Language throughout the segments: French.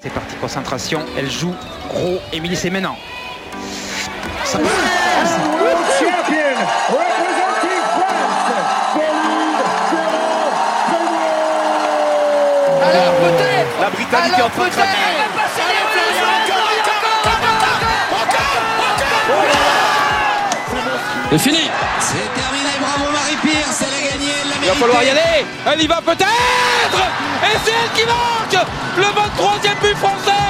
C'est parti, concentration. Elle joue gros. Émilie, c'est maintenant. Ça Alors peut-être La Britannique est en train de craquer. C'est fini C'est terminé, bravo Marie-Pierce, elle a gagné, elle l'a Il va falloir y aller. Elle y va peut-être. Et c'est elle qui marque le 23e but français.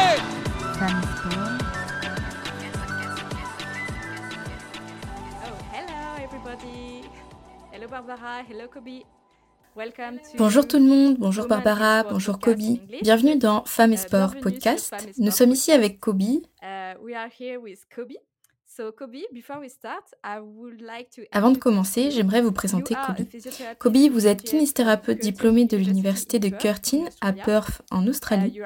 Bonjour tout le monde, bonjour Barbara, bonjour Kobe. Bienvenue dans Femmes et Euh, Sport podcast. Nous sommes ici avec Kobe. Avant de commencer, j'aimerais vous présenter Kobe. Kobe, vous êtes kinésithérapeute diplômé de l'université de Curtin in à. Perth en Uh, Australie.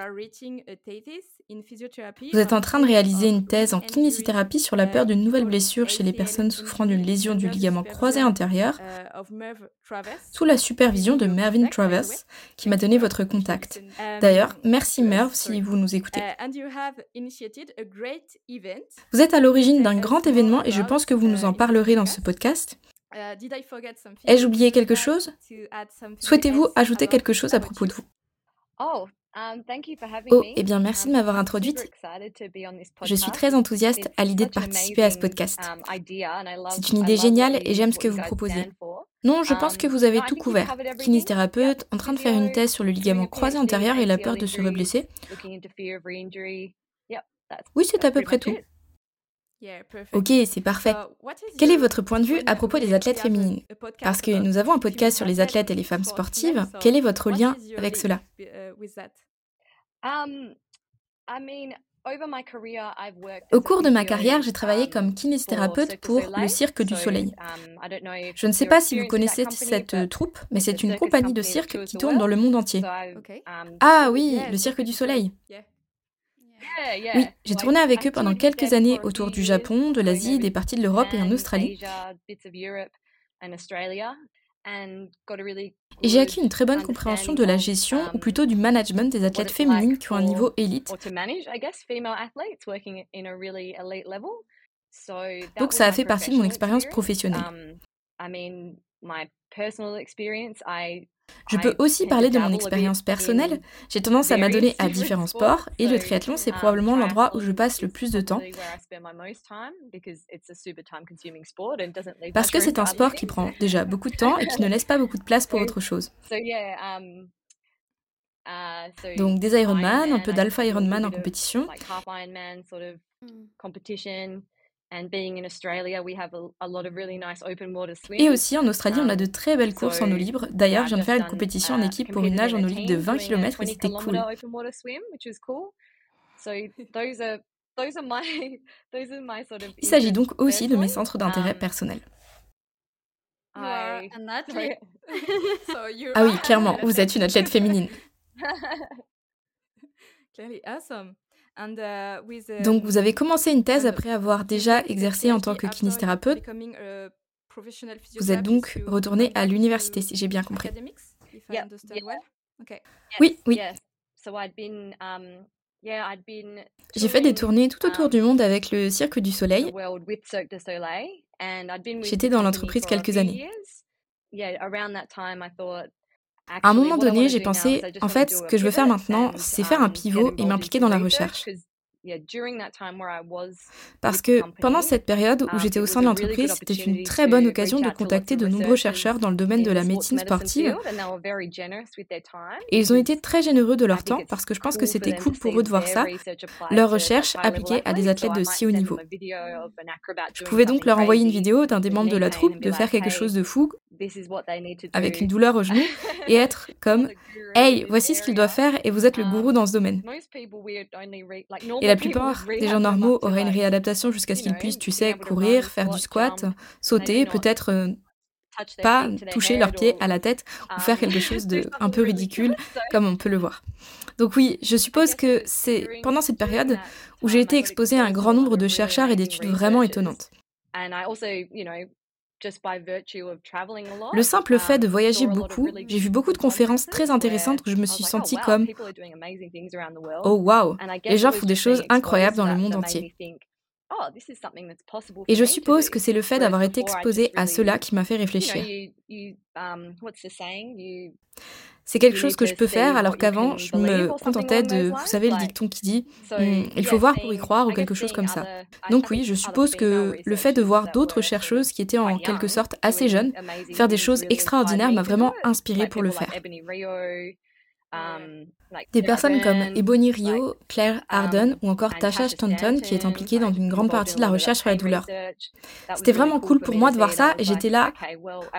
Vous êtes en train de réaliser of une thèse en re-injury, kinésithérapie sur la peur d'une nouvelle blessure chez les personnes souffrant d'une lésion du ligament croisé antérieur sous la supervision de Mervyn Travers qui m'a donné votre contact. D'ailleurs, merci Merv si vous nous écoutez. Vous êtes à l'origine d'un grand événement et je pense que vous nous en parlerez dans ce podcast. Did I forget something? Ai-je oublié quelque chose? To add something Souhaitez-vous ajouter quelque chose à propos de you? vous Oh, um, Oh, eh bien merci de Um, m'avoir introduite. Je suis très enthousiaste à l'idée de participer à ce podcast. um, C'est une idée géniale et j'aime ce que vous proposez. Non, je pense que vous avez tout couvert. Kinésithérapeute, en train de faire une thèse sur le ligament croisé antérieur et la peur de se reblesser. Oui, c'est à peu près tout. Ok, c'est parfait. Is Quel est your- votre point de vue à propos des we- athlètes we have a- féminines Parce que about nous avons un female podcast sur les athletes athlètes et les and femmes sportives. Quel est votre what lien is your avec link cela uh, with that? Um, I mean, over my career, I've worked Au cours de ma carrière, j'ai travaillé um, comme for kinésithérapeute Cirque du pour le Soleil. Cirque du So, Soleil. I don't know if Je ne sais pas si vous connaissez cette but troupe, mais it's a c'est une compagnie de cirque qui the tourne dans le world. monde entier. Ah oui, le Cirque du Soleil. Oui, j'ai tourné avec eux pendant quelques années autour du Japon, de l'Asie, des parties de l'Europe et en Australie. Et j'ai acquis une très bonne compréhension de la gestion, ou plutôt du management des athlètes féminines qui ont un niveau élite. Donc ça a fait partie de mon expérience professionnelle. Je peux aussi parler de mon expérience personnelle. J'ai tendance à m'adonner à différents sports, et le so, triathlon, c'est um, probablement l'endroit où je passe le plus de temps parce que c'est un sport qui prend déjà beaucoup de temps et qui ne laisse pas beaucoup de place pour autre chose. Um, uh, Donc des Ironman, un peu d'Alpha Ironman en compétition. Like half Ironman sort of competition. And being in Australia, we have a, a lot of really nice open water swims. Et aussi en Australie, on a de très belles courses en eau So, libre. D'ailleurs, je viens de faire une compétition en uh, équipe pour une nage in en eau libre de team 20 doing a km et 20 c'était cool. kilometer open water swim, which was cool. So those are those are my those are my sort of. Il s'agit donc aussi de mes centres d'intérêt Um, personnels. You are I an sorry. athlete. so you Ah oui, clairement, vous êtes une athlète féminine. Clearly awesome. And, uh, with, Donc vous avez commencé une thèse après avoir déjà exercé en tant que kinésithérapeute. becoming a professional Vous êtes donc retourné à l'université, si j'ai bien compris. Oui, oui. Yes. So I'd been um J'ai fait des tournées tout autour um, du monde avec le Cirque du Soleil. J'étais the dans l'entreprise quelques années. À un moment donné, j'ai pensé, en fait, ce que je veux faire maintenant, c'est faire un pivot et m'impliquer dans la recherche. 'Cause, yeah, during that time where I was Parce que pendant cette période où um, j'étais au sein de l'entreprise, c'était une très bonne occasion de contacter de nombreux chercheurs dans le domaine de la médecine sportive. Et ils ont été très généreux de leur temps parce que je pense que c'était cool pour eux de voir ça, research applied leur to recherche such high-level appliquée à des athlètes de si haut niveau. Je pouvais donc leur envoyer une vidéo d'un des membres de la troupe de faire quelque chose de fou avec une douleur au genou et être comme Hey, voici ce qu'ils doivent area. faire et vous êtes le gourou Um, dans ce domaine. Et la plupart des gens normaux auraient une réadaptation jusqu'à ce qu'ils puissent, tu sais, courir, faire du squat, sauter, peut-être euh, pas toucher leurs pieds à la tête ou faire quelque chose de un peu ridicule, comme on peut le voir. Donc oui, je suppose que c'est pendant cette période où j'ai été exposée à un grand nombre de chercheurs et d'études vraiment étonnantes. Le simple fait de voyager beaucoup, j'ai vu beaucoup de conférences très intéressantes où je me suis sentie comme Oh wow, les gens font des choses incroyables dans le monde entier. Et je suppose que c'est le fait d'avoir été exposé à cela qui m'a fait réfléchir. C'est quelque chose que je peux faire alors qu'avant, je me contentais de, vous savez, le dicton qui dit «Hmm, il faut voir pour y croire ou quelque chose comme ça. Donc oui, je suppose que le fait de voir d'autres chercheuses qui étaient en quelque sorte assez jeunes faire des choses extraordinaires m'a vraiment inspiré pour le faire. Des personnes comme Ebony Rio, Claire Harden ou encore Tasha Stanton qui est impliquée dans une grande partie de la recherche sur la douleur. C'était vraiment cool pour moi de voir ça et j'étais là,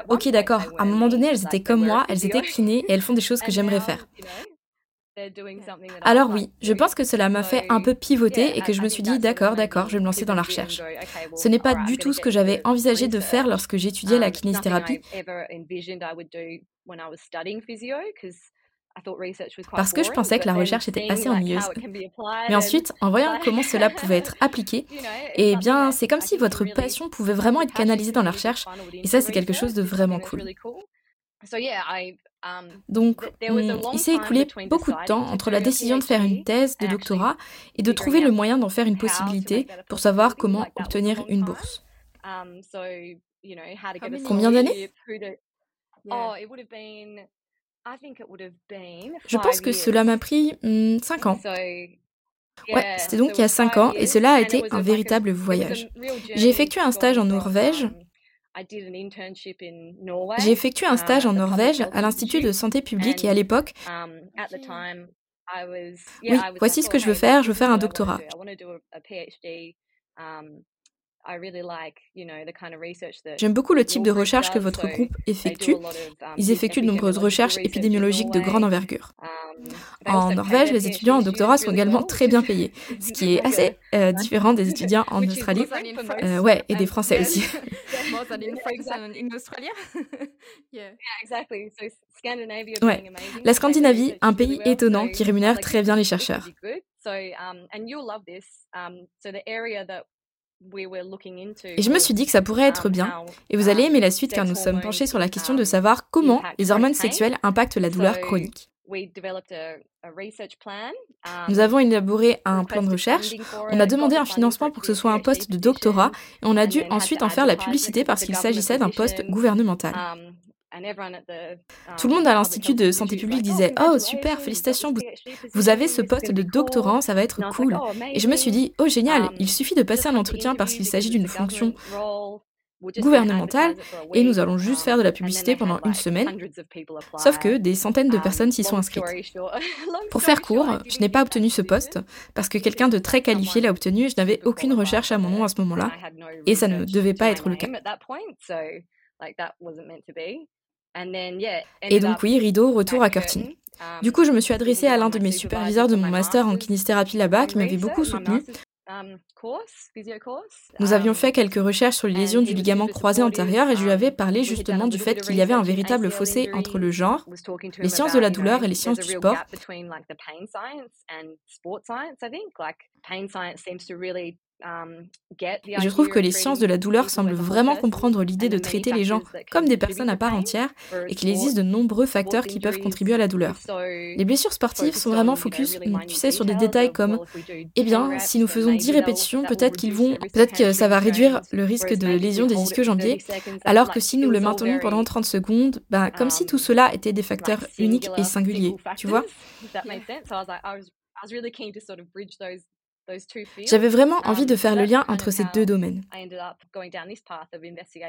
ok d'accord, à un moment donné elles étaient comme moi, elles étaient kinées et elles font des choses que j'aimerais faire. Alors oui, je pense que cela m'a fait un peu pivoter et que je me suis dit d'accord, d'accord, je vais me lancer dans la recherche. Ce n'est pas du tout ce que j'avais envisagé de faire lorsque j'étudiais la kinésithérapie. Parce que je pensais que la recherche était assez ennuyeuse. Mais ensuite, en voyant comment cela pouvait être appliqué, eh bien, c'est comme si votre passion pouvait vraiment être canalisée dans la recherche. Et ça, c'est quelque chose de vraiment cool. Um, Donc, il s'est écoulé beaucoup de temps entre la décision de faire une thèse de doctorat et de trouver le moyen d'en faire une possibilité pour savoir comment obtenir une bourse. Um, Combien d'années? Je pense que cela m'a pris 5 mmh, ans. Ouais, c'était donc il y a 5 ans et cela a été un véritable voyage. J'ai effectué un stage en Norvège. J'ai effectué un stage en Norvège à l'Institut de santé publique et à l'époque, oui, voici ce que je veux faire, je veux faire un doctorat. J'aime beaucoup le type de recherche que votre groupe effectue. Um, Ils effectuent de nombreuses recherches épidémiologiques de grande envergure. Um, en Norvège, les étudiants en doctorat sont également très bien payés, ce qui est assez euh, différent des étudiants en Australie. Euh, ouais, et des Français aussi. ouais. La Scandinavie, un pays étonnant qui rémunère très bien les chercheurs. Et je me suis dit que ça pourrait être bien, et vous allez aimer la suite car nous sommes penchés sur la question de savoir comment les hormones sexuelles impactent la douleur chronique. Nous avons élaboré un plan de recherche, on a demandé un financement pour que ce soit un poste de doctorat, et on a dû ensuite en faire la publicité parce qu'il s'agissait d'un poste gouvernemental. Tout le monde à l'Institut de santé publique disait Oh, super, félicitations, vous avez ce poste de doctorant, ça va être cool. Et je me suis dit Oh, génial, il suffit de passer un entretien parce qu'il s'agit d'une fonction gouvernementale et nous allons juste faire de la publicité pendant une semaine. Sauf que des centaines de personnes s'y sont inscrites. Pour faire court, je n'ai pas obtenu ce poste parce que quelqu'un de très qualifié l'a obtenu et je n'avais aucune recherche à mon nom à ce moment-là et ça ne devait pas être le cas. Et donc oui, rideau, retour à Curtin. Du coup, je me suis adressée à l'un de mes superviseurs de mon master en kinésithérapie là-bas qui m'avait beaucoup soutenue. Nous avions fait quelques recherches sur les lésions du ligament croisé antérieur et je lui avais parlé justement du fait qu'il y avait un véritable fossé entre le genre, les sciences de la douleur et les sciences du sport. Um, je trouve que les sciences de la douleur semblent vraiment comprendre l'idée de traiter les gens comme des personnes à part entière et qu'il existe de nombreux facteurs qui peuvent contribuer à la douleur. Les blessures sportives sont vraiment focus, tu sais, sur des détails comme eh bien, si nous faisons 10 répétitions, peut-être qu'ils vont peut-être que ça va réduire le risque de lésion des ischio-jambiers, alors que si nous le maintenons pendant 30 secondes, ben, comme si tout cela était des facteurs uniques et singuliers, tu vois? J'avais vraiment envie de faire le lien entre ces deux domaines.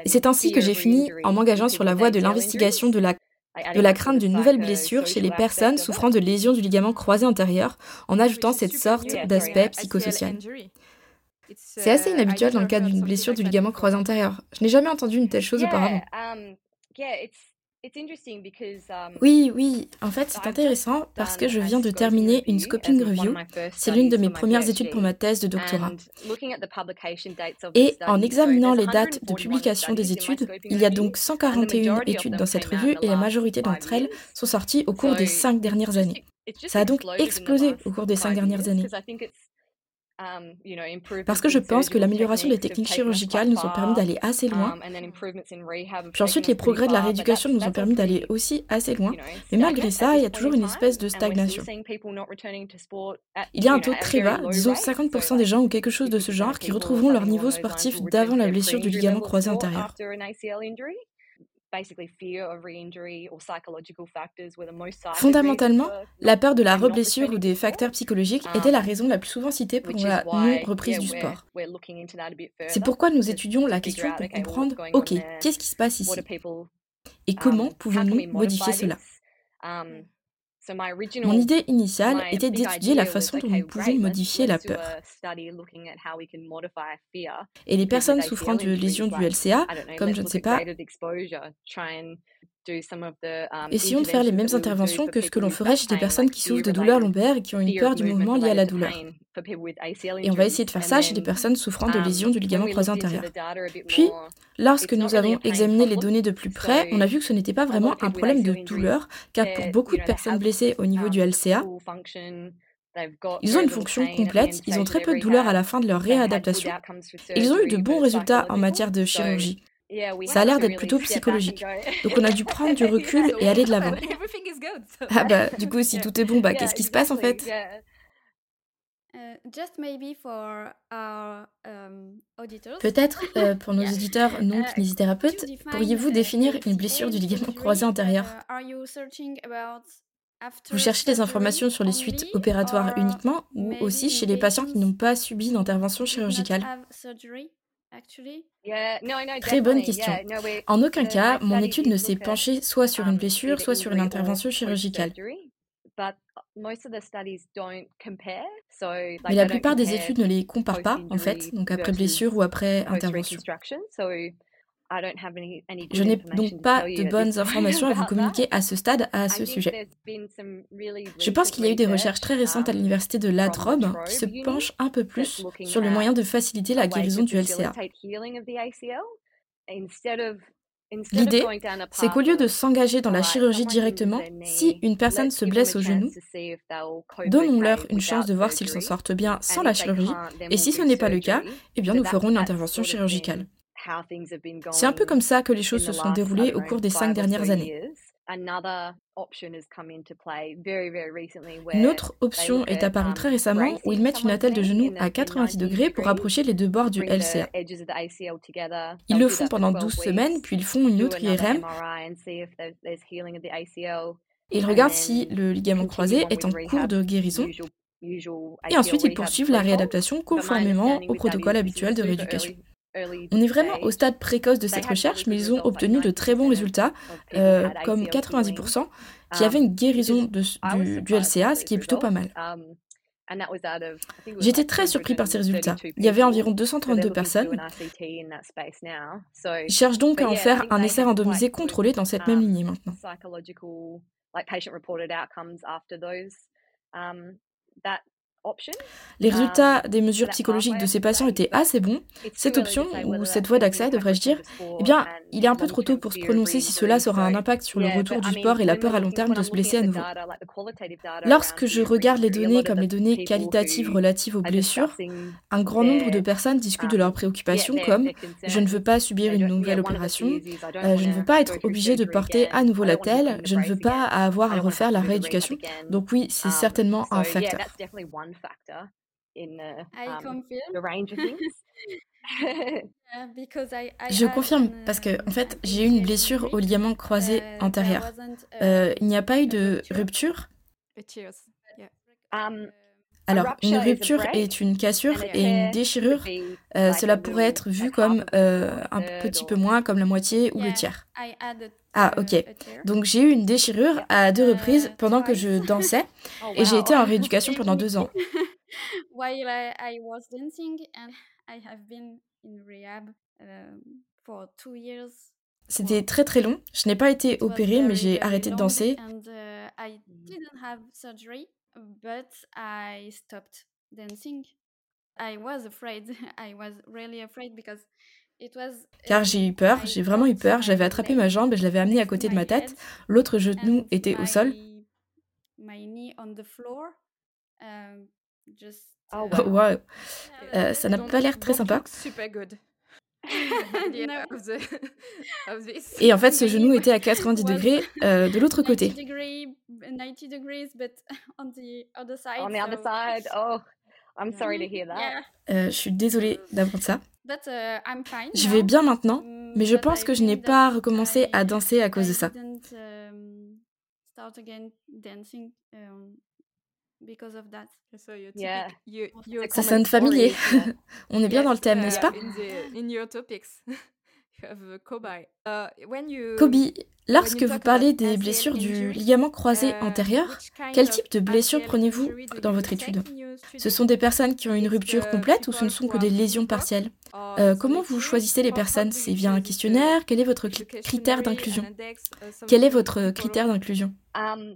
Et c'est ainsi que j'ai fini en m'engageant sur la voie de l'investigation de la, de la crainte d'une nouvelle blessure chez les personnes souffrant de lésions du ligament croisé antérieur, en ajoutant cette sorte d'aspect psychosocial. C'est assez inhabituel dans le cas d'une blessure du ligament croisé antérieur. Je n'ai jamais entendu une telle chose auparavant. Um, oui, oui, en fait c'est intéressant parce que je viens de terminer une scoping review. C'est l'une de mes premières études pour ma thèse de doctorat. Et en examinant les dates de publication des études, il y a donc 141 études dans cette revue et la majorité d'entre elles sont sorties au cours des cinq dernières années. Ça a donc explosé au cours des cinq dernières années. Um, Parce que je pense que l'amélioration des techniques chirurgicales nous ont permis d'aller assez loin. Um, Puis ensuite, les progrès de la rééducation nous ont permis d'aller aussi assez loin. Mais malgré ça, il y a toujours une espèce de stagnation. Il y a un taux très bas, disons 50% des gens ou quelque chose de ce genre, qui retrouveront leur niveau sportif d'avant la blessure du ligament croisé antérieur. Fondamentalement, la peur de la reblessure ou des facteurs psychologiques était la um, raison la plus souvent citée pour la non-reprise du sport. C'est pourquoi nous étudions la question pour comprendre, ok, qu'est-ce qui se passe ici? Et comment um, pouvons-nous modifier cela? um, mon idée initiale était d'étudier la façon dont nous pouvons modifier la peur. Et les personnes souffrant de lésions du LCA, comme je ne sais pas, Essayons de faire les mêmes interventions que ce que l'on ferait chez des personnes qui souffrent de douleurs lombaires et qui ont une peur du mouvement lié à la douleur. Et on va essayer de faire ça chez des personnes souffrant de lésions du ligament croisé antérieur. Puis, lorsque nous avons examiné les données de plus près, on a vu que ce n'était pas vraiment un problème de douleur, car pour beaucoup de personnes blessées au niveau du LCA, ils ont une fonction complète, ils ont très peu de douleur à la fin de leur réadaptation, et ils ont eu de bons résultats en matière de chirurgie. Ça a l'air d'être plutôt psychologique. Donc on a dû prendre du recul et aller de l'avant. Ah bah du coup si tout est bon, bah qu'est-ce qui se passe en fait? Peut-être euh, pour nos auditeurs non kinésithérapeutes, pourriez-vous définir une blessure du ligament croisé antérieur? uh, Vous cherchez des informations sur les suites opératoires uniquement ou aussi chez les patients qui n'ont pas subi d'intervention chirurgicale? Très bonne question. En aucun cas, mon étude ne s'est penchée soit sur une um, blessure, soit sur une intervention chirurgicale. Mais la plupart des études ne les comparent pas, en fait, donc après blessure ou après intervention. Je n'ai donc pas de bonnes informations à vous communiquer à ce stade à ce sujet. Je pense qu'il y a eu des recherches très récentes à um, l'université de La Trobe qui se penchent un peu plus sur le moyen de faciliter la guérison du LCA. L'idée, c'est qu'au lieu de s'engager dans la chirurgie directement, si une personne se blesse au genou, donnons-leur une chance de voir s'ils s'en sortent bien sans la chirurgie, et si ce n'est pas le cas, eh bien nous ferons une intervention chirurgicale. C'est un peu comme ça que les choses se sont déroulées au cours des cinq dernières années. Une autre option est apparue très récemment où ils mettent une attelle de genou à 90 degrés pour approcher les deux bords du LCA. Ils le font pendant 12 semaines, puis ils font une autre IRM et ils regardent si le ligament croisé est en cours de guérison. Et ensuite, ils poursuivent la réadaptation conformément au protocole habituel de rééducation. On est vraiment au stade précoce de cette recherche, mais ils ont obtenu de très bons résultats, euh, comme 90%, qui avaient une guérison de, du, LCA, ce qui est plutôt pas mal. J'étais très surpris par ces résultats. Il y avait environ 232 personnes. Ils cherchent donc à en faire un essai randomisé contrôlé dans cette même lignée maintenant. Les résultats um, des mesures psychologiques de ces patients étaient assez bons. Cette option, ou cette voie d'accès, devrais-je dire, eh bien, il est un peu trop tôt pour se prononcer si cela aura un impact sur le retour du sport et la peur à long terme de se blesser à nouveau. Lorsque je regarde les données comme les données qualitatives relatives aux blessures, un grand nombre de personnes discutent de leurs préoccupations comme je ne veux pas subir une nouvelle opération, euh, je ne veux pas être obligé de porter à nouveau la telle, je ne veux pas avoir à refaire la rééducation. Donc oui, c'est certainement un facteur. Je confirme parce que en fait j'ai eu une blessure au ligament croisé uh, antérieur. Uh, euh, il n'y a pas eu de rupture. Um, Alors, une rupture est une cassure et une déchirure, euh, cela pourrait être vu comme euh, un petit peu moins, comme la moitié ou le tiers. Ah, ok. Donc j'ai eu une déchirure à deux reprises pendant que je dansais oh, et j'ai été en rééducation pendant deux ans. C'était très très long. Je n'ai pas été opérée, mais j'ai arrêté de danser. Car j'ai eu peur, j'ai vraiment eu peur. J'avais attrapé ma jambe et je l'avais amenée à côté de ma tête. L'autre genou était au sol. Oh, wow. wow. Euh, ça n'a pas l'air très sympa. Super good. Et en fait, ce genou était à 90 degrés euh, de l'autre côté. 90 degrees, but on the other side. On the other side. I'm sorry to hear that. Euh, je suis désolée d'apprendre ça. But, uh, I'm fine je vais bien maintenant, mm, mais je pense que je n'ai pas recommencé à danser à cause de ça. Because of that. So you're yeah. you, you're ça sonne familier. On est bien dans le thème, n'est-ce pas? in, the, in your topics. you have Kobe. Uh, when you, Kobe, lorsque vous parlez des blessures du ligament croisé uh, antérieur, quel type de blessures prenez-vous dans votre étude? Ce sont des personnes qui ont une rupture complète ou ce ne sont que des lésions partielles? euh, Comment vous choisissez les personnes? C'est via un questionnaire Quel est votre critère d'inclusion? Quel est votre critère d'inclusion? Um,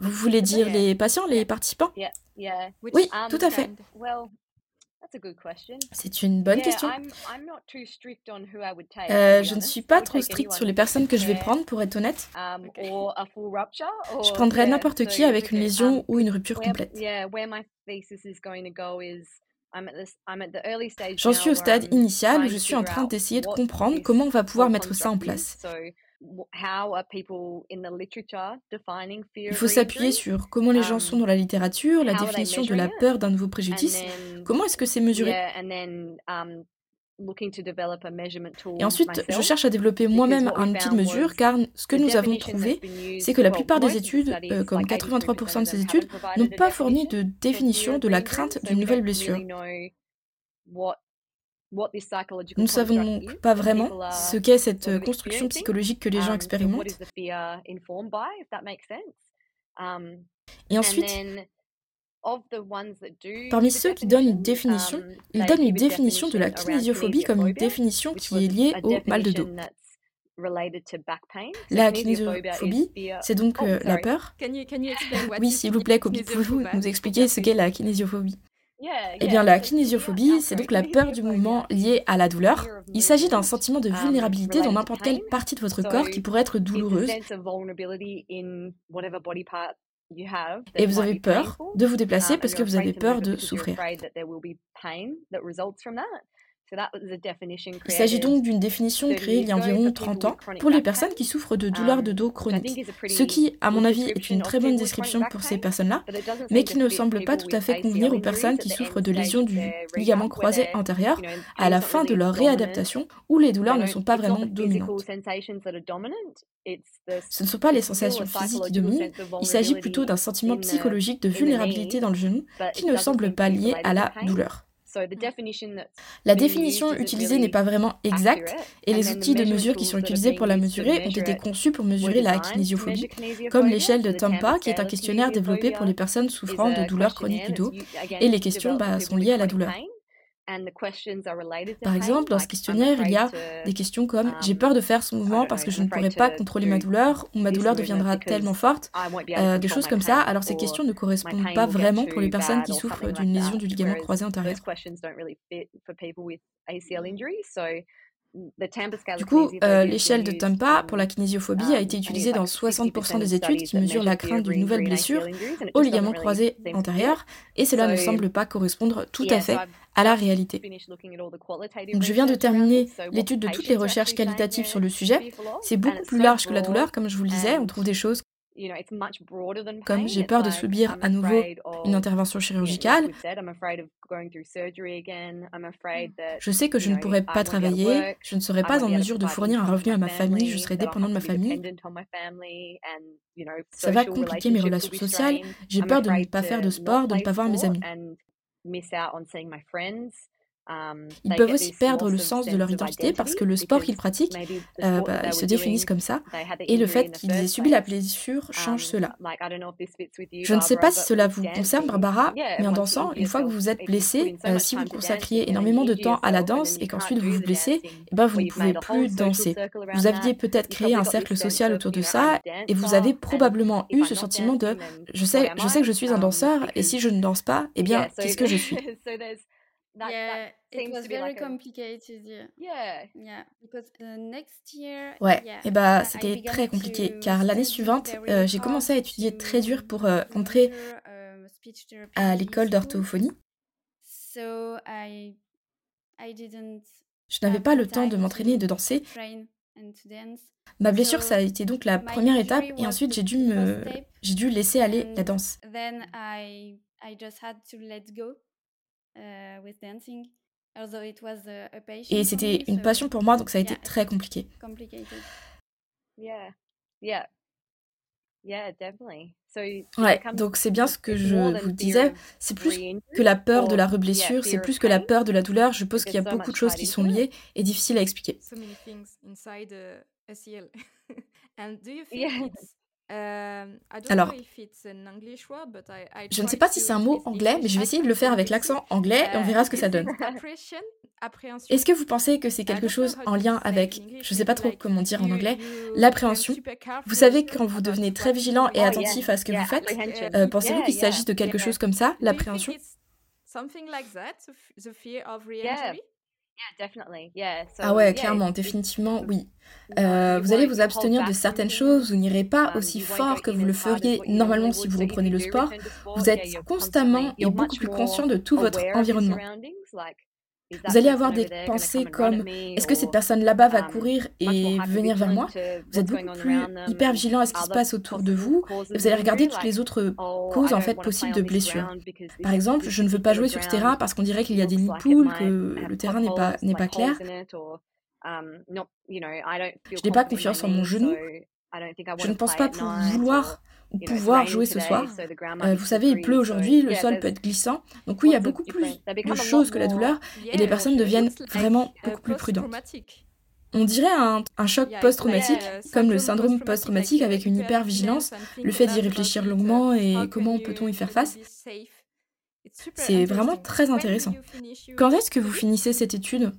vous voulez dire les patients, les participants? Oui, um, tout à fait. C'est une bonne question. Euh, je ne suis pas trop stricte sur les personnes que je vais prendre, pour être honnête. Um, je prendrais n'importe qui avec une lésion um, ou une rupture complète. J'en suis au stade initial où je suis en train d'essayer de comprendre comment on va pouvoir mettre ça en place. Il faut s'appuyer sur comment les gens sont um, dans la littérature, la définition de la peur d'un nouveau préjudice. Comment est-ce que c'est mesuré? um, Et ensuite, je cherche à développer moi-même un outil de mesure car ce que nous avons trouvé, c'est que la plupart des études, euh, comme 83% de ces études, n'ont pas fourni de définition de la crainte d'une nouvelle blessure. Nous ne savons donc pas vraiment ce qu'est cette construction psychologique que les gens um, expérimentent. Um, Et ensuite, parmi ceux qui donnent une définition, um, ils donnent une définition de la kinésiophobie comme une définition qui est liée au mal de dos. La kinésiophobie, c'est donc oh, euh, la peur. Oui, s'il vous plaît, pouvez-vous nous expliquer ce qu'est la kinésiophobie eh bien, la kinésiophobie, c'est donc la peur du mouvement lié à la douleur. Il s'agit d'un sentiment de vulnérabilité dans n'importe quelle partie de votre corps qui pourrait être douloureuse. Et vous avez peur de vous déplacer parce que vous avez peur de souffrir. Il s'agit donc d'une définition créée il y a environ 30 ans pour les personnes qui souffrent de douleurs de dos um, chroniques, ce qui, à mon avis, est une très bonne description pour ces personnes-là, mais qui ne semble pas tout à fait convenir aux personnes qui souffrent de lésions du ligament croisé antérieur à la fin de leur réadaptation où les douleurs ne sont pas vraiment dominantes. Ce ne sont pas les sensations physiques qui dominent, il s'agit plutôt d'un sentiment psychologique de vulnérabilité dans le genou qui ne semble pas lié à la douleur. La définition utilisée n'est pas vraiment exacte et les outils de mesure qui sont utilisés pour la mesurer ont été conçus pour mesurer la kinésiophobie, comme l'échelle de Tampa qui est un questionnaire développé pour les personnes souffrant de douleurs chroniques du dos et les questions bah, sont liées à la douleur. Par exemple, dans ce questionnaire, il y a des questions comme J'ai peur de faire ce mouvement parce que je ne pourrai pas contrôler ma douleur ou ma douleur deviendra tellement forte, euh, des choses comme ça. Alors ces questions ne correspondent pas vraiment pour les personnes qui souffrent d'une lésion du ligament croisé antérieur. Du coup, euh, l'échelle de Tampa pour la kinésiophobie a été utilisée dans 60% des études qui mesurent la crainte d'une nouvelle blessure au ligament croisé antérieur, et cela ne semble pas correspondre tout à fait à la réalité. Donc, je viens de terminer l'étude de toutes les recherches qualitatives sur le sujet. C'est beaucoup plus large que la douleur, comme je vous le disais. On trouve des choses comme j'ai peur de subir à nouveau une intervention chirurgicale, je sais que je ne pourrai pas travailler, je ne serai pas en mesure de fournir un revenu à ma famille, je serai dépendant de ma famille. Ça va compliquer mes relations sociales, j'ai peur de ne pas faire de sport, de ne pas voir mes amis. Um, ils peuvent aussi perdre le sens de leur identité parce que le sport qu'ils pratiquent, euh, bah, ils se définissent comme ça, et le fait qu'ils aient subi la blessure change um, cela. Je ne sais pas si cela vous concerne, Barbara, mais en dansant, une fois que vous êtes blessé, euh, si vous consacriez énormément de temps à la danse et qu'ensuite vous vous blessez, eh ben vous ne pouvez plus danser. Vous aviez peut-être créé un cercle social autour de ça, et vous avez probablement eu ce sentiment de je sais, je sais que je suis un danseur, et si je ne danse pas, eh bien, qu'est-ce que je suis That, yeah, that it was very like complicated. A... Yeah. Yeah, because the next year. Ouais, yeah, et bah c'était très compliqué car l'année suivante, euh, j'ai commencé à étudier très dur pour euh, entrer à l'école d'orthophonie. Je n'avais pas le temps de m'entraîner et de danser. Ma blessure, ça a été donc la première étape et ensuite j'ai dû me j'ai dû laisser aller la danse. Et c'était une passion pour moi, donc ça a été très compliqué. Ouais, donc c'est bien ce que je vous disais. C'est plus que la peur de la reblessure, c'est plus que la peur de la douleur. Je pense qu'il y a beaucoup de choses qui sont liées et difficiles à expliquer. Alors, je ne sais pas si c'est un mot anglais, mais je vais essayer de le faire avec l'accent anglais et on verra ce que ça donne. Est-ce que vous pensez que c'est quelque chose en lien avec, je ne sais pas trop comment dire en anglais, l'appréhension? Vous savez, quand vous devenez très vigilant et attentif à ce que vous faites, euh, pensez-vous qu'il s'agisse de quelque chose comme ça, l'appréhension? Ah ouais, clairement, définitivement, oui. Euh, vous allez vous abstenir de certaines choses, vous n'irez pas um, aussi fort que vous le feriez normalement si vous reprenez le sport. Vous êtes constamment et beaucoup plus conscient de tout votre environnement. Vous allez avoir des pensées comme est-ce que cette personne là-bas va um, courir et venir vers moi? Vous êtes beaucoup plus hyper vigilant à ce qui se passe autour de vous et vous allez regarder toutes les autres oh, causes en fait possibles de blessures. Par exemple, je ne veux pas jouer sur ce terrain parce qu'on dirait qu'il y a des nids poules, que le terrain n'est pas, n'est pas clair. Um, je n'ai pas confiance en mon genou. Je ne pense pas pour vouloir ou pouvoir jouer ce soir. Euh, vous savez, il pleut aujourd'hui, le sol peut être glissant. Donc oui, il y a beaucoup plus de choses que la douleur et les personnes deviennent vraiment beaucoup plus prudentes. On dirait un, un choc post-traumatique, comme le syndrome post-traumatique avec une hyper-vigilance, le fait d'y réfléchir longuement et comment peut-on y faire face? C'est vraiment très intéressant. Quand est-ce que vous finissez cette étude?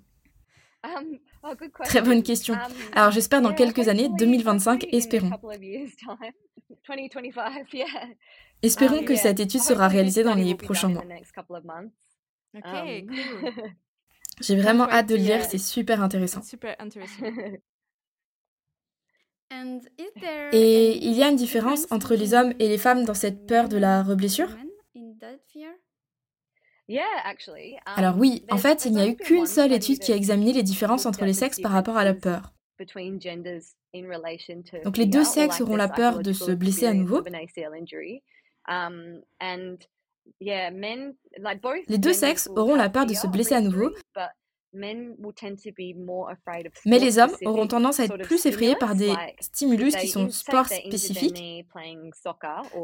Um, oh, Très bonne question. Um, Alors j'espère dans quelques années, 2025, espérons. Espérons que cette étude sera réalisée dans les prochains mois. Um, J'ai vraiment hâte de le lire, c'est super intéressant. Et il y a une différence entre les hommes et les femmes dans cette peur de la reblessure? Alors um, oui, en fait, il n'y a eu qu'une seule étude qui a examiné les différences entre les sexes par rapport à la peur. Donc les deux sexes auront la peur de se blesser à nouveau. Um, les deux sexes auront la peur de se blesser à nouveau, mais les hommes auront tendance à être plus effrayés par des stimulus qui sont sport spécifiques.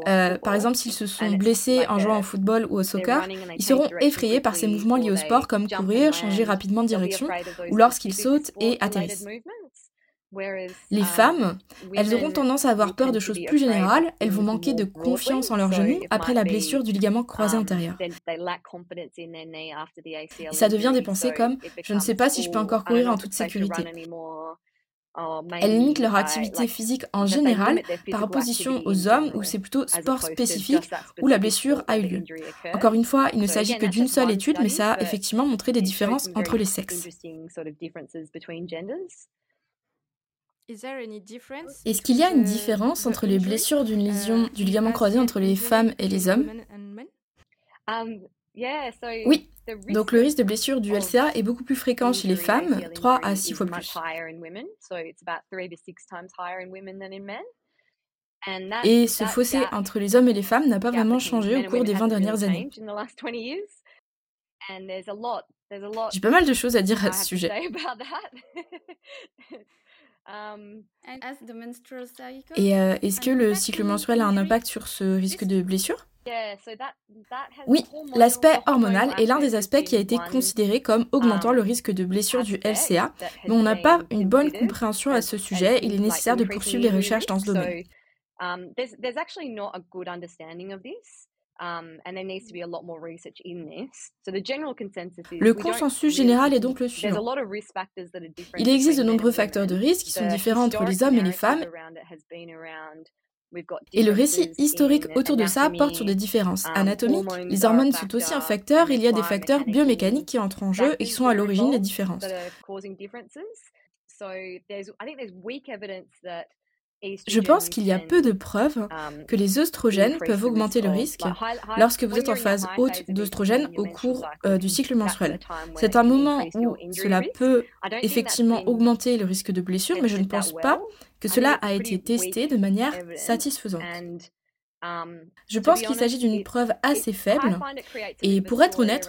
Euh, par exemple, s'ils se sont blessés en jouant au football ou au soccer, ils seront effrayés par ces mouvements liés au sport comme courir, changer rapidement de direction ou lorsqu'ils sautent et atterrissent. Les um, femmes, elles auront tendance à avoir peur de choses plus générales, elles vont manquer de confiance en leurs genoux après la blessure du ligament croisé um, antérieur. Et ça devient des pensées comme ⁇ je ne sais pas si je peux encore courir en toute sécurité ⁇ elles limitent leur activité physique en général par opposition aux hommes où c'est plutôt sport spécifique où la blessure a eu lieu. Encore une fois, il ne s'agit que d'une seule étude, mais ça a effectivement montré des différences entre les sexes. Est-ce qu'il y a une différence entre les blessures d'une lésion du ligament croisé entre les femmes et les hommes? um, Oui, donc le risque de blessure du LCA est beaucoup plus fréquent chez les femmes, 3 à 6 fois plus. Et ce fossé entre les hommes et les femmes n'a pas vraiment changé au cours des 20 dernières années. J'ai pas mal de choses à dire à ce sujet. Et euh, est-ce que le cycle menstruel a un impact sur ce risque de blessure? Oui, l'aspect hormonal est l'un des aspects qui a été considéré comme augmentant le risque de blessure du LCA, mais on n'a pas une bonne compréhension à ce sujet. Il est nécessaire de poursuivre les recherches dans ce domaine. Le consensus général est donc le suivant. Il existe de nombreux facteurs de risque qui sont différents entre les hommes et les femmes, et le récit historique autour de ça porte sur des différences um, anatomiques. Les hormones sont aussi un facteur, il y a des facteurs biomécaniques qui entrent en jeu et qui sont à l'origine des différences. Je pense qu'il y a peu de preuves um, que les œstrogènes peuvent augmenter le risque lorsque vous êtes en phase haute d'œstrogène au cours euh, du cycle menstruel. C'est un moment où cela peut effectivement augmenter le risque de blessure, mais je ne pense pas que cela a été testé de manière satisfaisante. Um, je pense qu'il s'agit d'une preuve assez faible et pour être honnête,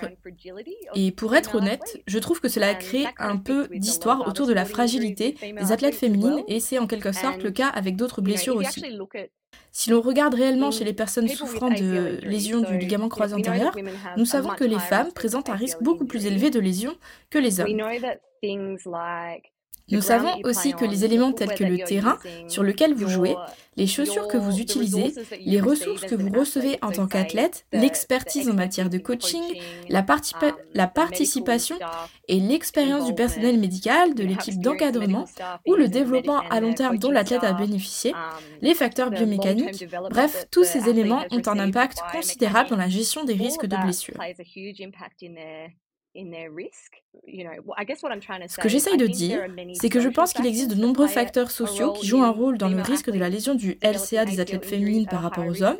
et pour être honnête, je trouve que cela a créé un peu d'histoire autour de la fragilité des athlètes féminines et c'est en quelque sorte le cas avec d'autres blessures aussi. Si l'on regarde réellement chez les personnes souffrant de lésions du ligament croisé antérieur, nous savons que les femmes présentent un risque beaucoup plus élevé de lésions que les hommes. Nous savons aussi que les éléments tels que le terrain sur lequel vous jouez, les chaussures que vous utilisez, les ressources que vous recevez en tant qu'athlète, l'expertise en matière de coaching, la, um, participation et l'expérience du personnel médical, de l'équipe d'encadrement ou le développement à long terme dont l'athlète a bénéficié, um, les facteurs biomécaniques, bref, tous ces éléments ont un impact considérable dans la gestion des risques de blessures. Ce que j'essaye de dire, c'est que je pense qu'il existe de nombreux facteurs sociaux qui jouent un rôle dans le risque de la lésion du LCA des athlètes féminines par rapport aux hommes.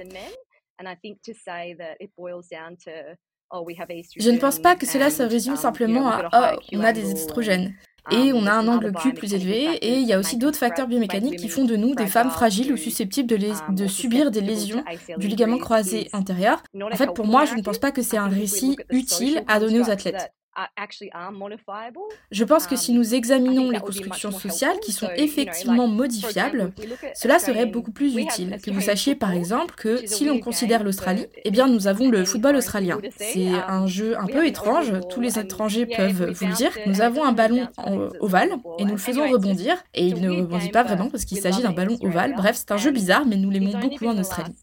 Oh, je ne pense pas que cela se résume um, simplement à oh, on a des estrogènes. Et um, on a un angle Q plus élevé, et il y a aussi d'autres facteurs biomécaniques qui font de nous des femmes fragiles ou susceptibles de, de subir des lésions du ligament croisé antérieur. En fait, pour moi, je ne pense pas que c'est un récit utile à donner aux athlètes. Je pense que si um, nous examinons les constructions sociales qui sont effectivement modifiables, cela serait beaucoup plus utile. Que vous sachiez par exemple que si l'on considère l'Australie, eh bien nous avons le football australien. C'est um, un jeu un peu étrange, tous les étrangers peuvent vous le dire. Nous avons un ballon ovale et nous le faisons rebondir et il ne rebondit pas vraiment parce qu'il s'agit d'un ballon ovale. Bref, c'est un jeu bizarre mais nous l'aimons beaucoup en Australie.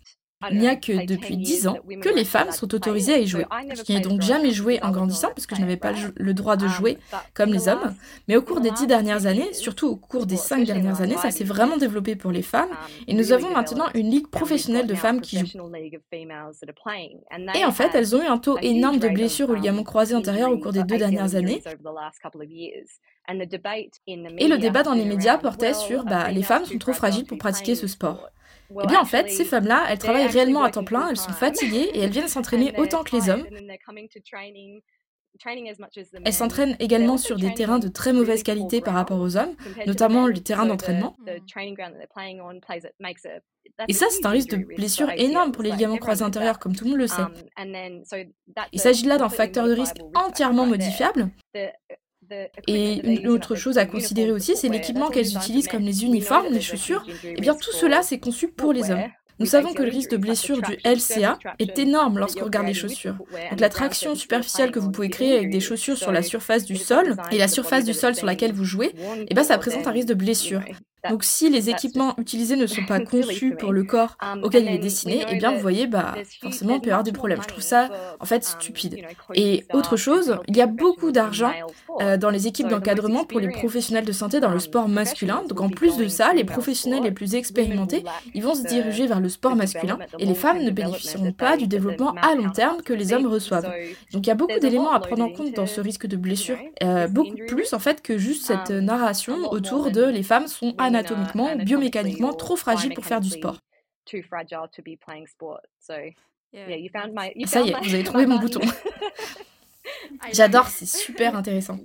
Il n'y a que depuis 10 ans que les femmes sont autorisées à y jouer. Je n'y ai donc jamais joué en grandissant parce que je n'avais pas le droit de jouer comme les hommes. Mais au cours des 10 dernières années, surtout au cours des 5 dernières années, ça s'est vraiment développé pour les femmes. Et nous avons maintenant une ligue professionnelle de femmes qui jouent. Et en fait, elles ont eu un taux énorme de blessures au ligament croisé antérieur au cours des deux dernières années. Et le débat dans les médias portait sur bah, les femmes sont trop fragiles pour pratiquer ce sport. Eh bien, en fait, ces femmes-là, elles travaillent réellement à temps plein, elles sont fatiguées et elles viennent s'entraîner autant que les hommes. Elles s'entraînent également sur des terrains de très mauvaise qualité par rapport aux hommes, notamment les terrains d'entraînement. Et ça, c'est un risque de blessure énorme pour les ligaments croisés antérieurs, comme tout le monde le sait. Il s'agit là d'un facteur de risque entièrement modifiable. Et une autre chose à considérer aussi, c'est l'équipement qu'elles utilisent comme les uniformes, les chaussures. Et eh bien tout cela, c'est conçu pour les hommes. Nous savons que le risque de blessure du LCA est énorme lorsqu'on regarde les chaussures. Donc la traction superficielle que vous pouvez créer avec des chaussures sur la surface du sol et la surface du sol sur laquelle vous jouez, eh bien ça présente un risque de blessure. Donc si les équipements utilisés ne sont pas conçus pour le corps auquel il est destiné, eh bien vous voyez, bah forcément on peut avoir des problèmes. Je trouve ça en fait um, stupide. Et autre chose, il y a beaucoup d'argent euh, dans les équipes d'encadrement pour les professionnels de santé dans le sport masculin. Donc en plus de ça, les professionnels les plus expérimentés, ils vont se diriger vers le sport masculin et les femmes ne bénéficieront pas du développement à long terme que les hommes reçoivent. Donc il y a beaucoup d'éléments à prendre en compte dans ce risque de blessure, euh, beaucoup plus en fait que juste cette narration autour de les femmes sont anatomiquement, biomécaniquement trop fragile pour faire du sport. Ça y est, vous avez trouvé mon bouton. J'adore, c'est super intéressant.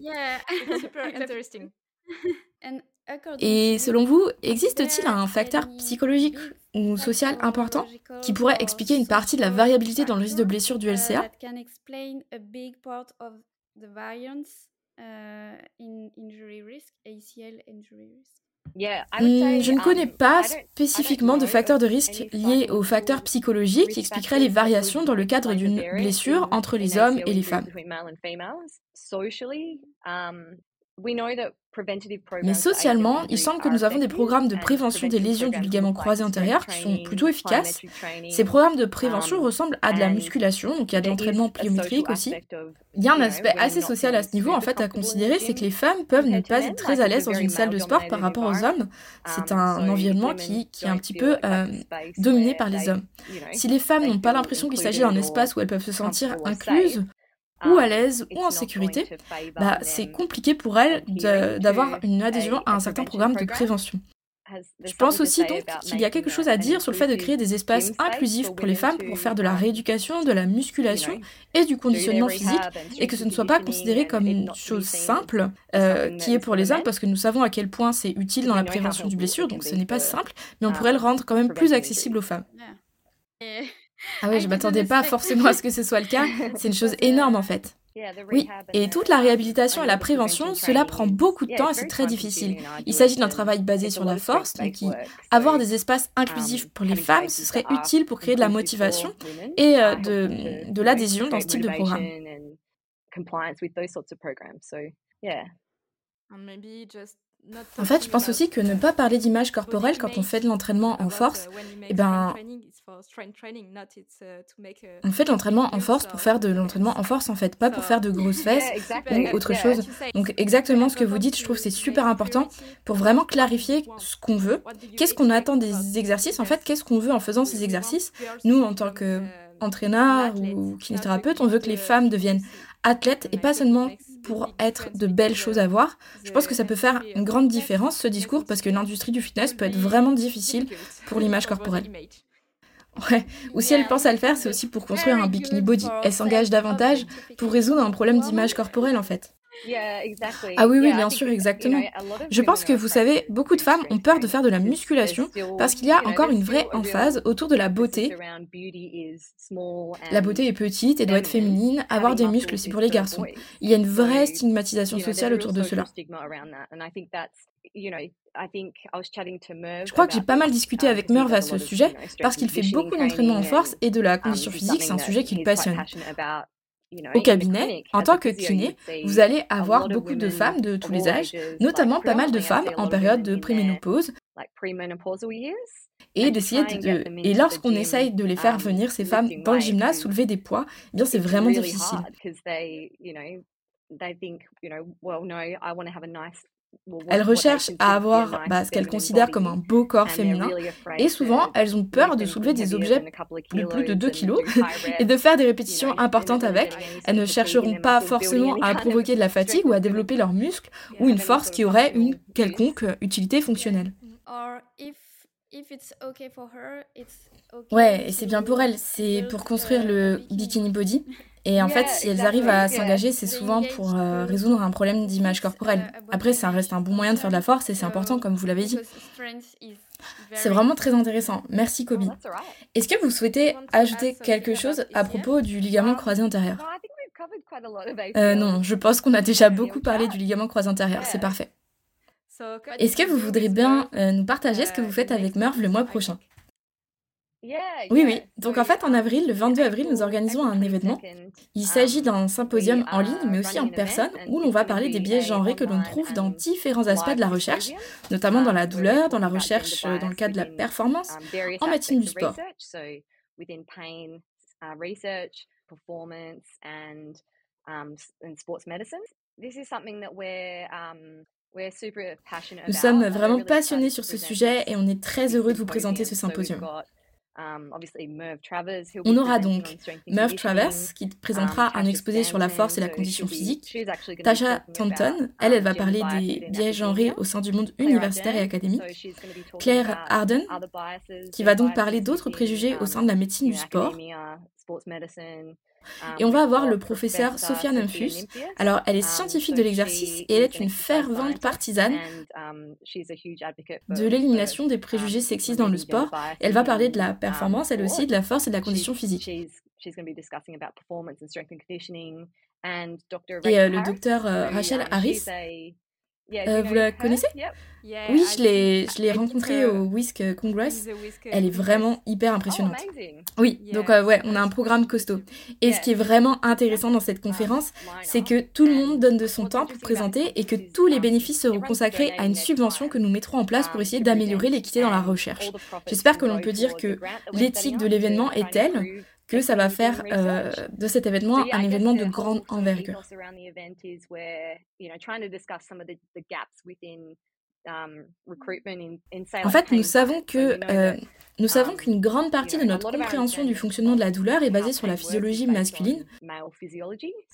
Et selon vous, existe-t-il un facteur psychologique ou social important qui pourrait expliquer une partie de la variabilité dans le risque de blessure du LCA Hmm, je ne connais um, pas spécifiquement de facteurs de risque liés aux facteurs psychologiques qui expliqueraient les variations dans le cadre d'une blessure entre les hommes et les femmes. Mais socialement, il semble que nous avons des programmes de prévention des lésions du ligament croisé antérieur qui sont plutôt efficaces. Ces programmes de prévention um, ressemblent à de la musculation, donc il y a de l'entraînement pliométrique aussi. Il y a un aspect assez social à ce niveau, en fait, à considérer, c'est que les femmes peuvent ne pas être très à l'aise dans une salle de sport par rapport aux hommes. C'est um, un environnement qui, qui est un petit peu euh, dominé par les hommes. Si les femmes n'ont pas l'impression qu'il s'agit d'un espace où elles peuvent se sentir incluses, ou à l'aise ou en sécurité, bah, c'est compliqué pour elles d'avoir une adhésion à un certain programme de prévention. Je pense aussi donc qu'il y a quelque chose à dire sur le fait de créer des espaces inclusifs pour les femmes pour faire de la rééducation, de la musculation et du conditionnement physique et que ce ne soit pas considéré comme une chose simple euh, qui est pour les hommes parce que nous savons à quel point c'est utile dans la prévention du blessure donc ce n'est pas simple mais on pourrait le rendre quand même plus accessible aux femmes. Ah oui, je m'attendais pas forcément à ce que ce soit le cas. C'est une chose énorme en fait. Oui, et toute la réhabilitation et la prévention, cela prend beaucoup de temps et c'est très difficile. Il s'agit d'un travail basé sur la force, donc avoir des espaces inclusifs pour les femmes, ce serait utile pour créer de la motivation et euh, de, de l'adhésion dans ce type de programme. En fait, je pense aussi que ne pas parler d'image corporelle quand on fait de l'entraînement en force, eh ben, on fait de l'entraînement en force pour faire de l'entraînement en force en fait, pas pour faire de grosses fesses ou autre chose. Donc exactement ce que vous dites, je trouve c'est super important pour vraiment clarifier ce qu'on veut, qu'est-ce qu'on attend des exercices? En fait, qu'est-ce qu'on veut en faisant ces exercices? Nous en tant qu'entraîneur ou kinésithérapeute, on veut que les femmes deviennent athlètes et pas seulement pour être de belles choses à voir. Je pense que ça peut faire une grande différence, ce discours, parce que l'industrie du fitness peut être vraiment difficile pour l'image corporelle. Ouais, ou si elle pense à le faire, c'est aussi pour construire un bikini body. Elle s'engage davantage pour résoudre un problème d'image corporelle en fait. Ah oui, oui, bien sûr, exactement. Je pense que vous savez, beaucoup de femmes ont peur de faire de la musculation parce qu'il y a encore une vraie emphase autour de la beauté. La beauté est petite et doit être féminine, avoir des muscles, c'est pour les garçons. Il y a une vraie stigmatisation sociale autour de cela. Je crois que j'ai pas mal discuté avec Merv à ce sujet parce qu'il fait beaucoup d'entraînement en force et de la condition physique, c'est un sujet qui le passionne. Au cabinet, en tant que kiné, vous allez avoir beaucoup de femmes de tous les âges, notamment pas mal de femmes en période de préménopause. Et d'essayer de, et lorsqu'on essaye de les faire um, venir ces femmes dans le gymnase soulever des poids, eh bien c'est vraiment difficile. Elles recherchent à avoir bah, ce qu'elles considèrent comme un beau corps féminin et souvent elles ont peur de soulever des objets de plus de 2 kilos et de faire des répétitions importantes avec. Elles ne chercheront pas forcément à provoquer de la fatigue ou à développer leurs muscles ou une force qui aurait une quelconque utilité fonctionnelle. Ouais, et c'est bien pour elles, c'est pour construire le bikini body. Et en fait, si elles arrivent à s'engager, c'est souvent pour euh, résoudre un problème d'image corporelle. Après, ça reste un bon moyen de faire de la force et c'est important, comme vous l'avez dit. C'est vraiment très intéressant. Merci, Kobe. Est-ce que vous souhaitez ajouter quelque chose à propos du ligament croisé antérieur? euh, Non, je pense qu'on a déjà beaucoup parlé du ligament croisé antérieur. C'est parfait. Est-ce que vous voudriez bien euh, nous partager ce que vous faites avec Merv le mois prochain? Oui, oui. Donc en fait, en avril, le 22 avril, nous organisons un événement. Il s'agit d'un symposium en ligne, mais aussi en personne, où l'on va parler des biais genrés que l'on trouve dans différents aspects de la recherche, notamment dans la douleur, dans la recherche dans le cadre de la performance, en médecine du sport. Nous sommes vraiment passionnés sur ce sujet et on est très heureux de vous présenter ce symposium. Um, On aura donc Merv Travers qui um, présentera un exposé sur la force et la condition physique. Tasha Tanton, elle, elle va um, parler des biais genrés au sein du monde universitaire et académique. Claire Arden, qui va donc parler d'autres préjugés au sein de la médecine du sport. Et on va avoir le professeur Sophia Nymphus. Alors, elle est scientifique de l'exercice et elle est une fervente partisane de l'élimination des préjugés sexistes dans le sport. Elle va parler de la performance, elle aussi, de la force et de la condition physique. Et euh, le docteur euh, Rachel Harris, euh, vous la connaissez? Oui, je l'ai rencontrée au Whisk Congress. Elle est vraiment hyper impressionnante. Oui, donc euh, ouais, on a un programme costaud. Et ce qui est vraiment intéressant dans cette conférence, c'est que tout le monde donne de son temps pour présenter et que tous les bénéfices seront consacrés à une subvention que nous mettrons en place pour essayer d'améliorer l'équité dans la recherche. J'espère que l'on peut dire que l'éthique de l'événement est telle que ça va faire euh, de cet événement un événement de grande envergure. En fait, nous savons que euh, nous savons qu'une grande partie de notre compréhension du fonctionnement de la douleur est basée sur la physiologie masculine.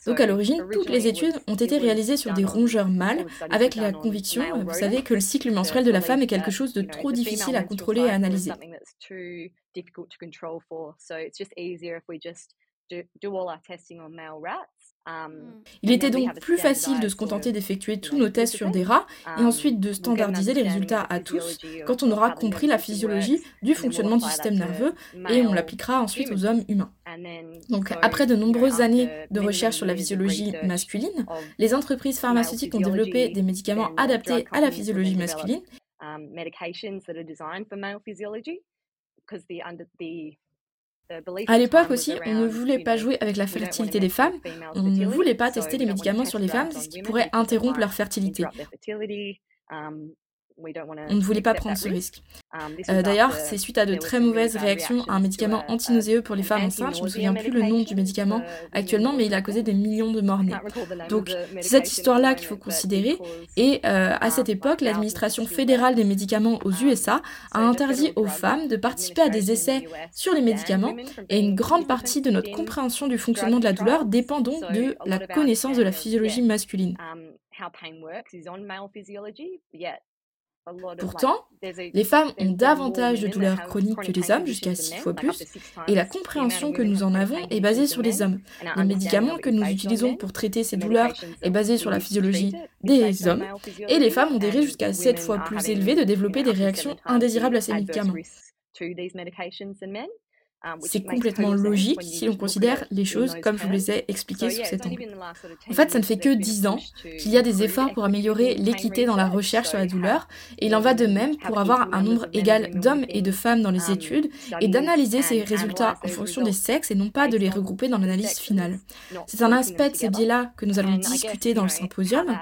Donc à l'origine, toutes les études ont été réalisées sur des rongeurs mâles avec la conviction, vous savez, que le cycle menstruel de la femme est quelque chose de trop difficile à contrôler et à analyser. Hmm. Il était donc plus facile de se contenter d'effectuer tous nos tests sur des rats et um, ensuite de standardiser les résultats à tous quand on aura compris la physiologie du fonctionnement du système nerveux et on l'appliquera ensuite aux hommes humains. Donc après de nombreuses années de recherche sur la physiologie masculine, les entreprises pharmaceutiques ont développé des médicaments adaptés à la physiologie masculine à l'époque aussi, on ne voulait pas jouer avec la fertilité des femmes, on ne voulait pas tester les médicaments sur les femmes, ce qui pourrait interrompre leur fertilité. On ne voulait pas prendre ce risque. Um, euh, d'ailleurs, c'est suite à de très mauvaises réactions à un médicament antinauséeux pour les femmes enceintes. Je ne me souviens plus le nom du médicament actuellement, mais il a causé des millions de morts-nés. Donc, c'est cette histoire-là qu'il faut considérer. Et euh, à cette um, époque, l'administration fédérale des médicaments aux um, USA a interdit aux femmes de participer à des essais sur les médicaments. Et une grande partie de notre compréhension du fonctionnement de la douleur dépend donc de la connaissance de la physiologie masculine. Pourtant, les femmes ont davantage de douleurs chroniques que les hommes, jusqu'à 6 fois plus, et la compréhension que nous en avons est basée sur les hommes. Les médicaments que nous utilisons pour traiter ces douleurs est basé sur la physiologie des hommes, et les femmes ont des risques jusqu'à 7 fois plus élevés de développer des réactions indésirables à ces médicaments. Ah, c'est complètement logique si on considère les choses comme je vous les ai expliquées sous cet angle. En fait, ça ne fait que 10 ans qu'il y a des efforts pour améliorer l'équité dans la recherche sur la douleur, et il en va de même pour avoir un nombre égal d'hommes et de femmes dans les um, études, et d'analyser ces résultats en fonction des sexes et non pas de les regrouper dans l'analyse finale. C'est un aspect de ces biais-là que nous allons discuter dans le symposium,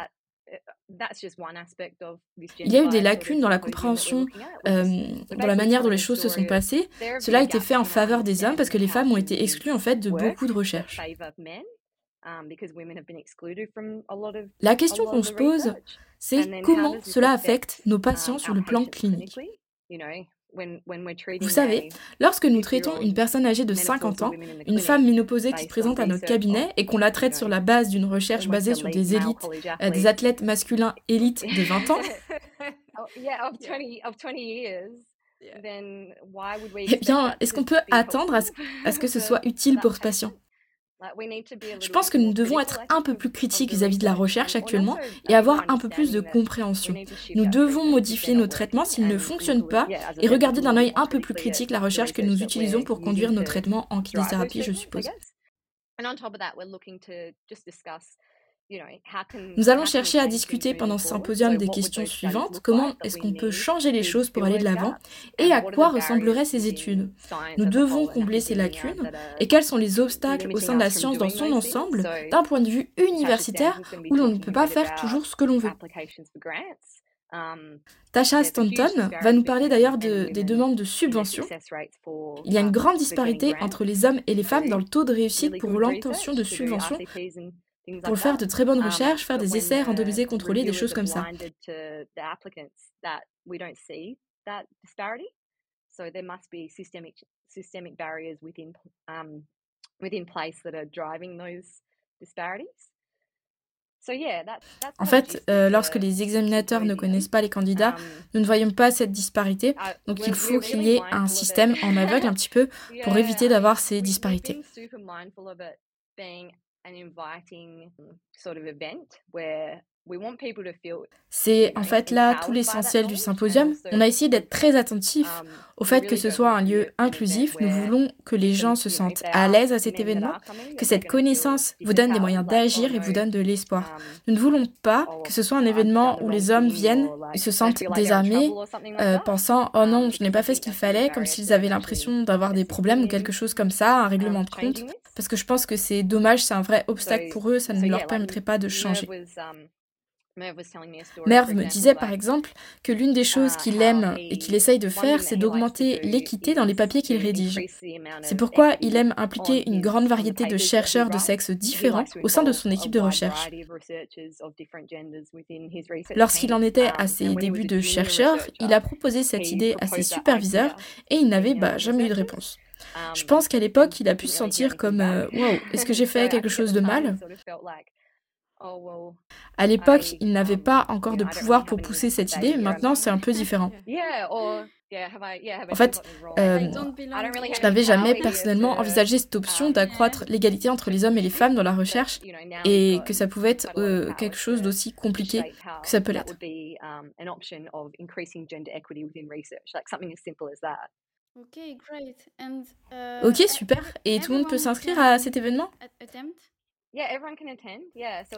il y a eu des lacunes dans la compréhension, euh, dans la manière dont les choses se sont passées. Cela a été fait en faveur des hommes parce que les femmes ont été exclues en fait de beaucoup de recherches. Um, la question qu'on se pose, c'est comment cela affecte nos patients sur le plan clinique? Vous savez, lorsque nous traitons une personne âgée de 50 ans, une femme ménopausée qui se présente à notre cabinet et qu'on la traite sur la base d'une recherche basée sur des élites, euh, des athlètes masculins élites de 20 ans, eh bien, est-ce qu'on peut attendre à ce que ce soit utile pour ce patient? Je pense que nous devons être un peu plus critiques vis-à-vis de la recherche actuellement et avoir un peu plus de compréhension. Nous devons modifier nos traitements s'ils ne fonctionnent pas et regarder d'un œil un peu plus critique la recherche que nous utilisons pour conduire nos traitements en kinésithérapie, je suppose. Nous allons chercher à discuter pendant ce symposium des questions suivantes. Comment est-ce qu'on peut changer les choses pour aller de l'avant Et à quoi ressembleraient ces études? Nous devons combler ces lacunes. Et quels sont les obstacles au sein de la science dans son ensemble, d'un point de vue universitaire, où l'on ne peut pas faire toujours ce que l'on veut. um, Tasha Stanton va nous parler d'ailleurs des demandes de subventions. Il y a une um, grande disparité entre les hommes et les femmes dans le taux de réussite pour l'intention de subventions pour faire de très bonnes um, recherches, faire des essais randomisés contrôlés, des choses comme ça. En fait, euh, lorsque les examinateurs ne connaissent pas les candidats, um, nous ne voyons pas cette disparité. Uh, Donc il faut qu'il y ait un système en aveugle un petit peu pour éviter d'avoir ces disparités. an inviting sort of event where C'est en fait là tout l'essentiel du symposium. On a essayé d'être très attentif um, au fait que ce soit un lieu inclusif. Nous voulons que les gens se sentent à l'aise à cet événement, que cette connaissance vous donne des moyens d'agir et vous donne de l'espoir. Um, nous ne voulons pas que ce soit un événement où les hommes viennent et se sentent désarmés, euh, pensant ⁇ Oh non, um, je n'ai pas fait ce qu'il fallait ⁇ comme s'ils avaient l'impression d'avoir des problèmes ou quelque chose comme ça, un règlement de compte. Parce que je pense que c'est dommage, c'est un vrai obstacle pour eux, ça ne leur permettrait pas de changer. Merv me disait par exemple que l'une des choses qu'il aime et qu'il essaye de faire, c'est d'augmenter l'équité dans les papiers qu'il rédige. C'est pourquoi il aime impliquer une grande variété de chercheurs de sexes différents au sein de son équipe de recherche. Lorsqu'il en était à ses débuts de chercheur, il a proposé cette idée à ses superviseurs et il n'avait bah, jamais eu de réponse. Je pense qu'à l'époque, il a pu se sentir comme euh, Wow, est-ce que j'ai fait quelque chose de mal à l'époque, il n'avait pas encore de pouvoir pour pousser cette idée, maintenant c'est un peu différent. En fait, euh, je n'avais jamais personnellement envisagé cette option d'accroître l'égalité entre les hommes et les femmes dans la recherche et que ça pouvait être euh, quelque chose d'aussi compliqué que ça peut l'être. Ok, super. Et tout le monde peut s'inscrire à cet événement?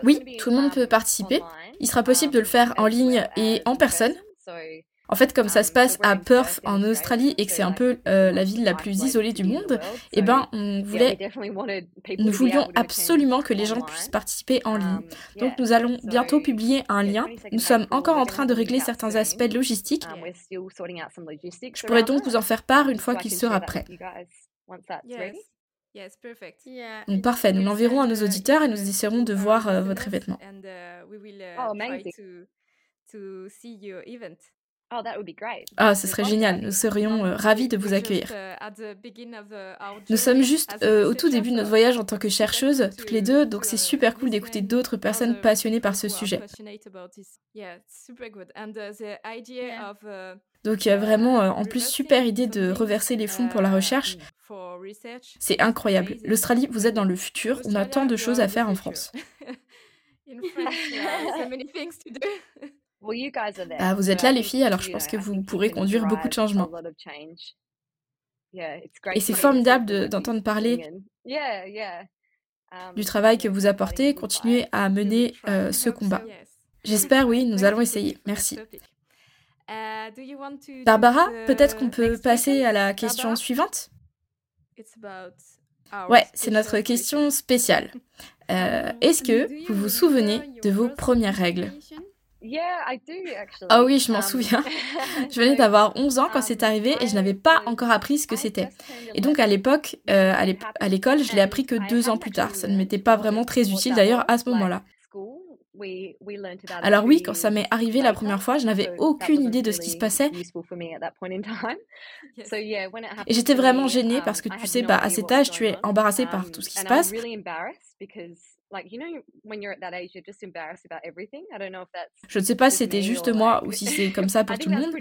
Oui, tout le monde peut participer. Il sera possible de le faire en ligne et en personne. En fait, comme ça se passe à Perth en Australie et que c'est un peu euh, la ville la plus isolée du monde, eh ben, on voulait, nous voulions absolument que les gens puissent participer en ligne. Um, Donc, nous allons bientôt publier un lien. Nous sommes encore en train de régler certains aspects logistiques. Um, Je pourrais donc vous en faire part une fois qu'il sera prêt. Yes, perfect. Donc, parfait, nous l'enverrons à nos auditeurs et nous essaierons de voir euh, votre événement. Ah, ce serait génial. Nous serions euh, ravis de vous accueillir. Uh, nous sommes juste euh, au tout début de notre voyage en tant que chercheuses, toutes les deux, donc c'est super cool d'écouter d'autres personnes passionnées par ce sujet. Donc il y a vraiment euh, en plus super idée de reverser les fonds pour la recherche. C'est incroyable. L'Australie, vous êtes dans le futur. On a tant de choses à faire en France. Ah, vous êtes là les filles, alors je pense que vous pourrez conduire beaucoup de changements. Et c'est formidable d'entendre parler du travail que vous apportez. Continuez à mener euh, ce combat. J'espère, oui, nous allons essayer. Merci. Uh, Barbara, peut-être qu'on peut passer à la question suivante? Ouais, c'est notre question spéciale. Euh, Est-ce que vous vous souvenez de vos premières règles? Ah oui, je m'en souviens. je venais d'avoir 11 ans quand um, c'est arrivé et je n'avais pas encore appris ce que c'était. Et donc à l'époque, euh, à l'école, je l'ai appris que deux ans plus tard. Ça ne m'était pas vraiment très utile d'ailleurs à ce moment-là. Alors oui, quand ça m'est arrivé la première fois, je n'avais aucune idée de ce qui se passait. Et j'étais vraiment gênée parce que tu sais, bah, à cet âge, tu es embarrassée par tout ce qui se passe. Je ne sais pas si c'était juste moi ou si c'est comme ça pour tout le monde.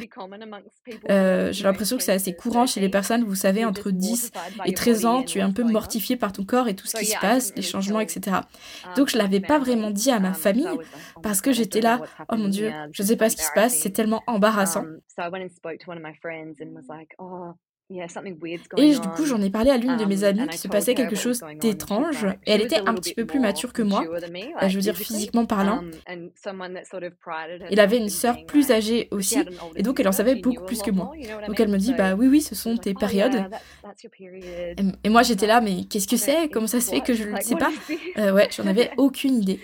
Euh, j'ai l'impression que c'est assez courant chez les personnes, vous savez, entre 10 et 13 ans, tu es un peu mortifié par ton corps et tout ce qui se passe, les changements, etc. Um, Donc je ne l'avais pas vraiment dit à ma um, famille parce que j'étais là, oh mon Dieu, je ne sais pas ce qui se passe, c'est tellement embarrassant. Et du coup, j'en ai parlé à l'une de mes amies qui se passait quelque chose d'étrange. Et elle était un petit peu plus mature que moi, euh, je veux dire physiquement parlant. Elle avait une sœur plus âgée aussi, et donc elle en savait beaucoup plus que moi. Donc elle me dit, bah oui, oui, ce sont tes oh, périodes. Et moi j'étais là, mais qu'est-ce que c'est? Comment ça se fait que je ne le sais pas euh, Ouais, j'en avais aucune idée.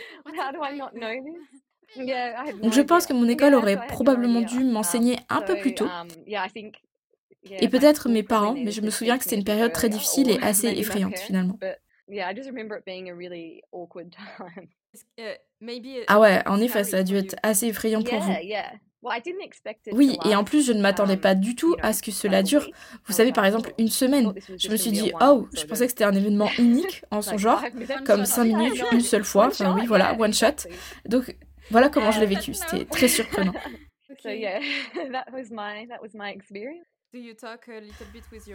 Donc je pense que mon école aurait probablement dû m'enseigner un peu plus tôt. Et peut-être mes parents, mais je me souviens que c'était une période très difficile et assez effrayante finalement. Ah ouais, en effet, ça a dû être assez effrayant pour vous. Oui, et en plus, je ne m'attendais pas du tout à ce que cela dure. Vous savez, par exemple, une semaine. Je me suis dit, oh, je pensais que c'était un événement unique en son genre, comme cinq minutes, une seule fois. Enfin oui, voilà, one shot. Donc voilà comment je l'ai vécu. C'était très surprenant.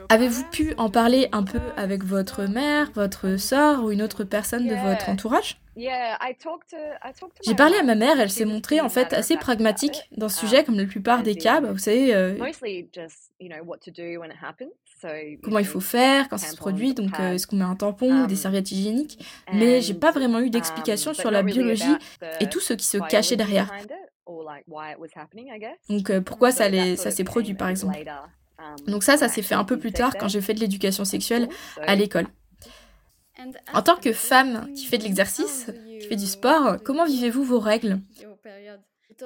Avez-vous pu en parler un peu avec votre mère, votre soeur ou une autre personne de votre entourage? J'ai parlé à ma mère, elle s'est montrée en fait assez pragmatique dans ce sujet, um, comme la plupart des cas, bah, vous savez, euh, comment il faut faire quand ça se produit, donc euh, est-ce qu'on met un tampon ou des um, serviettes hygiéniques, mais j'ai pas vraiment eu d'explication um, sur la biologie et tout ce qui se cachait derrière. Donc euh, pourquoi ça, ça s'est produit par exemple? Donc ça, ça s'est fait un peu plus tard quand j'ai fait de l'éducation sexuelle à l'école. En tant que femme qui fait de l'exercice, qui fait du sport, comment vivez-vous vos règles?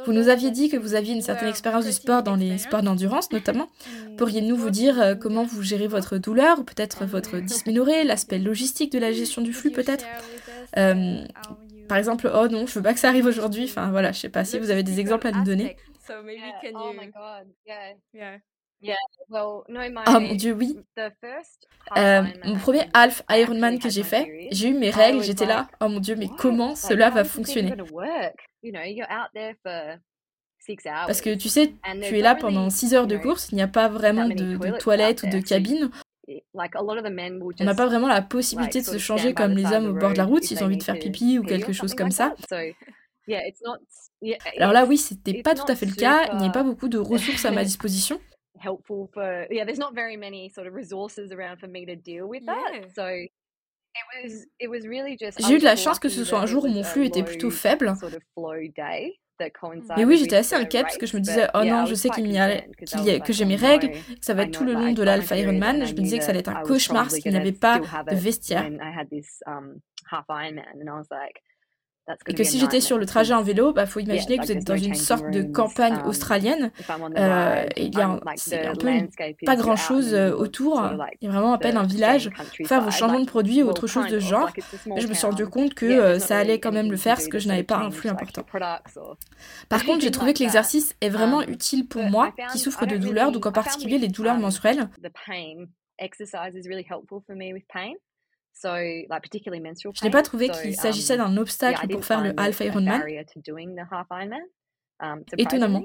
Vous nous aviez dit que vous aviez une certaine expérience du sport dans les sports d'endurance notamment. Pourriez-nous vous dire comment vous gérez votre douleur ou peut-être votre dysménorrhée, l'aspect logistique de la gestion du flux peut-être? Par exemple, oh non, je veux pas que ça arrive aujourd'hui. Enfin voilà, je sais pas si vous avez des exemples à nous donner. Oh mon dieu, oui. Euh, mon premier half Ironman que j'ai fait, j'ai eu mes règles, j'étais là, oh mon dieu, mais comment cela va fonctionner? Parce que tu sais, tu es là pendant 6 heures de course, il n'y a pas vraiment de, de toilettes ou de cabine. On n'a pas vraiment la possibilité de se changer comme les hommes au bord de la route s'ils ont envie de faire pipi ou quelque chose comme ça. Alors là, oui, c'était pas tout à fait le cas. Il n'y a pas beaucoup de ressources à ma disposition helpful for yeah there's not very many sort of resources around for me to deal with that so j'ai eu de la chance que ce soit un jour où mon flux était plutôt faible. Mais oui, j'étais assez inquiète parce que je me disais, oh non, je sais qu'il y a, que j'ai mes règles, que ça va être tout le long de l'Alpha Ironman. Je me disais que ça allait être un cauchemar parce qu'il n'y avait pas de vestiaire et que si j'étais sur le trajet en vélo, bah faut imaginer que vous êtes dans une sorte de campagne um, australienne euh, et il y a un, un peu pas grand chose euh, autour, il y a vraiment à peine un village. Faire vos changements de produits ou autre chose de genre. Mais je me suis rendu compte que euh, ça allait quand même le faire parce que je n'avais pas un flux important. Par contre, j'ai trouvé que l'exercice est vraiment um, utile pour moi qui souffre de douleurs, donc en particulier les douleurs um, menstruelles. Je n'ai pas trouvé qu'il s'agissait um, d'un obstacle pour faire le Half Ironman. Um, Étonnamment.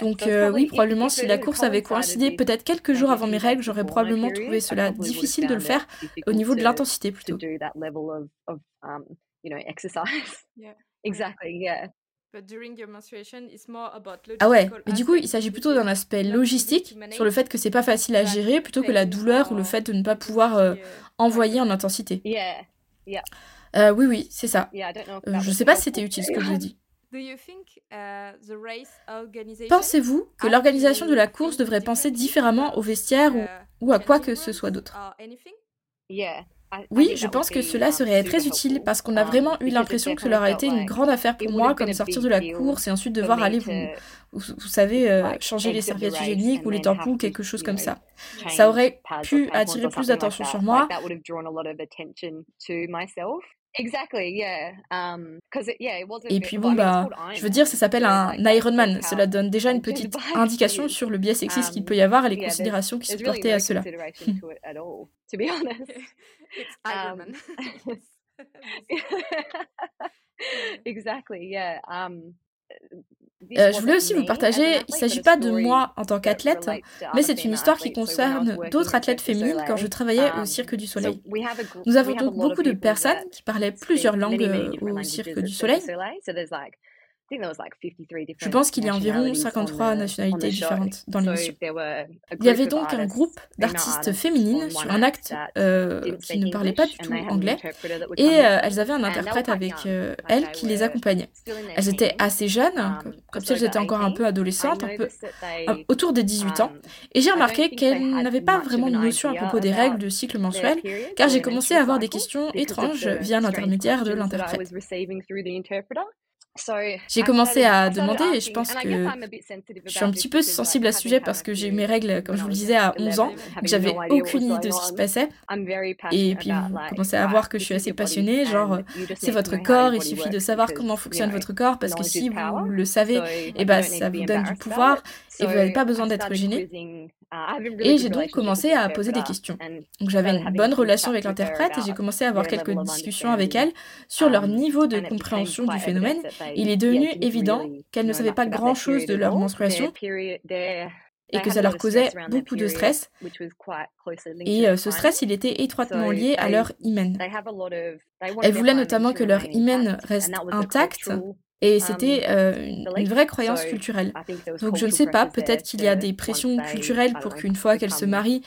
Donc euh, oui, probablement si la course avait coïncidé peut-être quelques jours avant mes règles, j'aurais probablement trouvé cela difficile de le faire au niveau de l'intensité plutôt. Ah ouais, mais du coup, il s'agit plutôt d'un aspect logistique sur le fait que c'est pas facile à gérer plutôt que la douleur ou le fait de ne pas pouvoir euh, envoyer en intensité. Euh, oui, oui, c'est ça. Euh, je sais pas si c'était utile ce que je dis. Pensez-vous que l'organisation de la course devrait penser différemment au vestiaire ou, ou à quoi que ce soit d'autre? Oui, je pense que cela serait très utile parce qu'on a vraiment eu l'impression que cela aurait été une grande affaire pour moi, comme sortir de la course et ensuite devoir aller, vous, vous, savez, euh, changer les serviettes hygiéniques ou les tampons, quelque chose comme ça. Ça aurait pu attirer plus d'attention sur moi. Et puis bon, bah, je veux dire, ça s'appelle un Ironman. Cela donne déjà une petite indication sur le biais sexiste qu'il um, peut y avoir et les considérations qui se portaient à cela. Ironman. exactly, yeah. Um, euh, je voulais aussi vous partager, il ne s'agit pas de moi en tant qu'athlète, mais c'est une histoire qui concerne d'autres athlètes féminines quand je travaillais au um, Cirque du Soleil. Nous avons donc beaucoup de personnes qui parlaient plusieurs langues euh, au Cirque du Soleil. Je pense qu'il y a environ 53 nationalités différentes dans l'émission. Il y avait donc un groupe d'artistes féminines sur un acte euh, qui ne parlait pas du tout anglais et euh, elles avaient un interprète avec euh, elles qui les accompagnait. Elles étaient assez jeunes, um, comme si elles étaient encore un peu adolescentes, un peu autour des 18 ans, um, et j'ai remarqué qu'elles n'avaient pas vraiment de notion à propos des règles de cycle mensuel, car j'ai commencé à avoir des questions étranges via l'intermédiaire de l'interprète. J'ai commencé à demander et je pense que je suis un petit peu sensible à ce sujet parce que j'ai eu mes règles, comme je vous le disais, à 11 ans. J'avais aucune idée de ce qui se passait. Et puis vous commencez à voir que je suis assez passionnée, genre c'est votre corps, il suffit de savoir comment fonctionne votre corps parce que si vous le savez, et eh ben, ça vous donne du pouvoir et vous n'avez pas besoin d'être gêné. Et j'ai donc commencé à poser des questions. Donc j'avais une bonne relation avec l'interprète et j'ai commencé à avoir quelques discussions avec elle sur leur niveau de compréhension du phénomène. Il est devenu évident qu'elles ne savaient pas grand-chose de leur menstruation et que ça leur causait beaucoup de stress. Et euh, ce stress, il était étroitement lié à leur hymen. Elles voulaient notamment que leur hymen reste intact et c'était euh, une, vraie croyance culturelle. Donc je ne sais pas, peut-être qu'il y a des pressions culturelles pour qu'une fois qu'elles se marient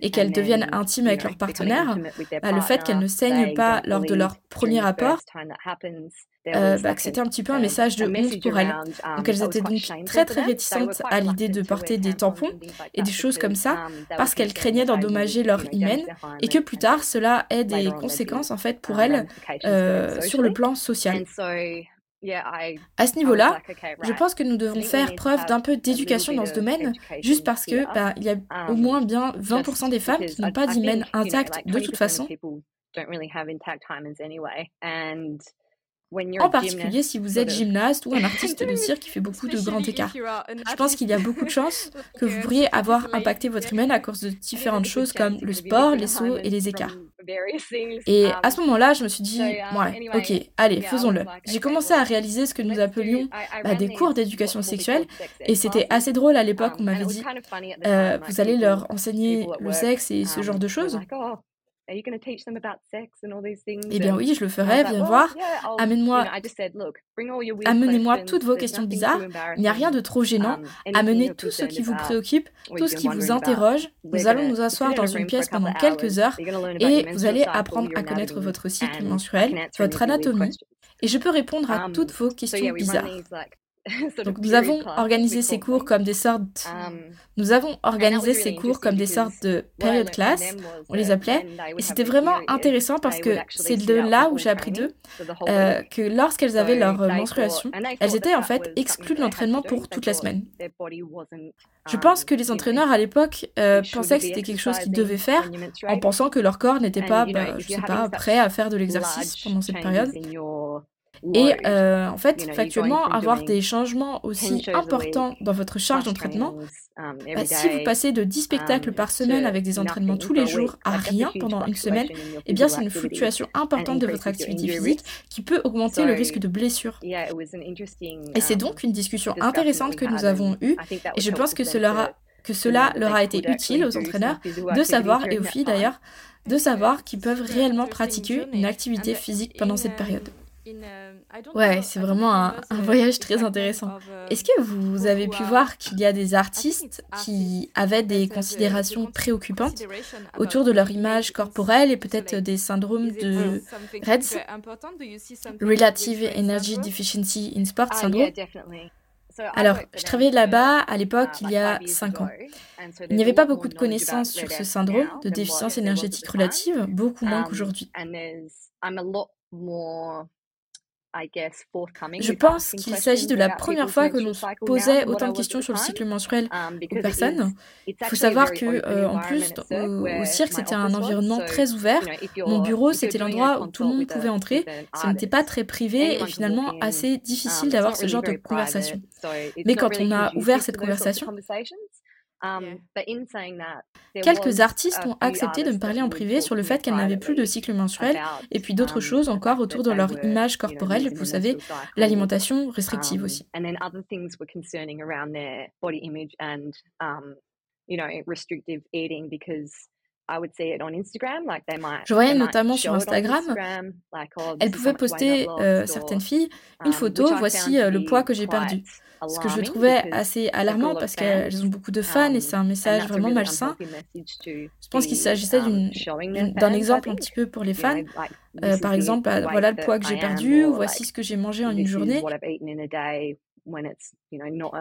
et qu'elles deviennent intimes avec leur partenaire, bah, le fait qu'elles ne saignent pas lors de leur premier rapport, euh, bah, c'était un petit peu un message de honte pour elles. Donc elles étaient donc très très réticentes à l'idée de porter des tampons et des choses comme ça parce qu'elles craignaient d'endommager leur hymen et que plus tard cela ait des conséquences en fait pour elles euh, sur le plan social. À ce niveau-là, je pense que nous devons faire preuve d'un peu d'éducation dans ce domaine, juste parce que bah, il y a au um, moins bien 20% des femmes qui n'ont pas d'hymen intact de toute façon. En particulier si vous êtes gymnaste ou un artiste de cirque qui fait beaucoup de grands écarts. Je pense qu'il y a beaucoup de chances que vous pourriez avoir impacté votre hymen à cause de différentes choses comme le sport, les sauts et les écarts. Et à ce moment-là, je me suis dit, ouais, ok, allez, faisons-le. J'ai commencé à réaliser ce que nous appelions bah, des cours d'éducation sexuelle, et c'était assez drôle à l'époque, on m'avait dit, euh, vous allez leur enseigner le sexe et ce genre de choses. Eh bien oui, je le ferai, viens voir. Amène-moi, amenez-moi toutes vos questions bizarres. Il n'y a rien de trop gênant. Um, Amenez tout ce qui vous préoccupe, tout ce qui vous interroge. Nous allons nous asseoir dans une pièce pendant quelques heures et vous allez apprendre à connaître votre cycle menstruel, votre anatomie. Et je peux répondre à um, toutes vos questions bizarres. Donc nous avons organisé ces cours comme des sortes um, nous avons organisé ces cours comme des sortes de période class, on les appelait, et c'était vraiment intéressant parce que c'est de là où j'ai appris d'eux euh, que lorsqu'elles avaient leur euh, menstruation, elles étaient en fait exclues de l'entraînement pour toute la semaine. Je pense um, que les entraîneurs à l'époque euh, pensaient que c'était quelque chose qu'ils devaient faire en pensant que leur corps n'était pas, bah, je sais pas, prêt à faire de l'exercice pendant cette période. Et euh, en fait, factuellement, avoir des changements aussi importants dans votre charge d'entraînement, um, bah, si vous passez de 10 spectacles um, par semaine avec des entraînements tous les jours à rien pendant une semaine, eh bien c'est une fluctuation importante de votre activité physique qui peut augmenter le risque de blessure. Et c'est donc um, une discussion intéressante que nous avons eue et je pense que cela, que cela leur a été utile aux entraîneurs de savoir, et aux filles d'ailleurs, de savoir qu'ils peuvent réellement pratiquer une activité physique pendant cette période. Ouais, c'est vraiment un, voyage très intéressant. Est-ce que vous avez pu voir qu'il y a des artistes qui avaient des considérations préoccupantes autour de leur image corporelle et peut-être des syndromes de REDS, Relative Energy Deficiency in Sport Syndrome? alors, je travaillais là-bas à l'époque il y a 5 ans. Il n'y avait pas beaucoup de connaissances sur ce syndrome de déficience énergétique relative, beaucoup moins qu'aujourd'hui. Je pense qu'il s'agit de la première fois que l'on posait autant de questions sur le cycle menstruel um, aux personnes. Il faut savoir que, euh, en plus, au, cirque, c'était un environnement très ouvert. Mon bureau, c'était l'endroit où tout le monde pouvait entrer. Ce n'était pas très privé et finalement assez difficile um, d'avoir ce genre de conversation. Mais quand on a ouvert cette conversation, Quelques artistes ont accepté de me parler en privé sur le fait qu'elles n'avaient plus de cycle mensuel et puis d'autres um, choses encore autour de leur image corporelle, vous savez, l'alimentation restrictive um, aussi. Je voyais notamment sur Instagram, elles pouvaient poster, euh, certaines filles, une photo, voici euh, le poids que j'ai perdu ce que je trouvais assez alarmant parce qu'elles ont beaucoup de fans et c'est un message vraiment malsain. Je pense qu'il s'agissait d'un exemple un petit peu pour les fans. Euh, par exemple, bah, voilà le poids que j'ai perdu, ou voici ce que j'ai mangé en une journée.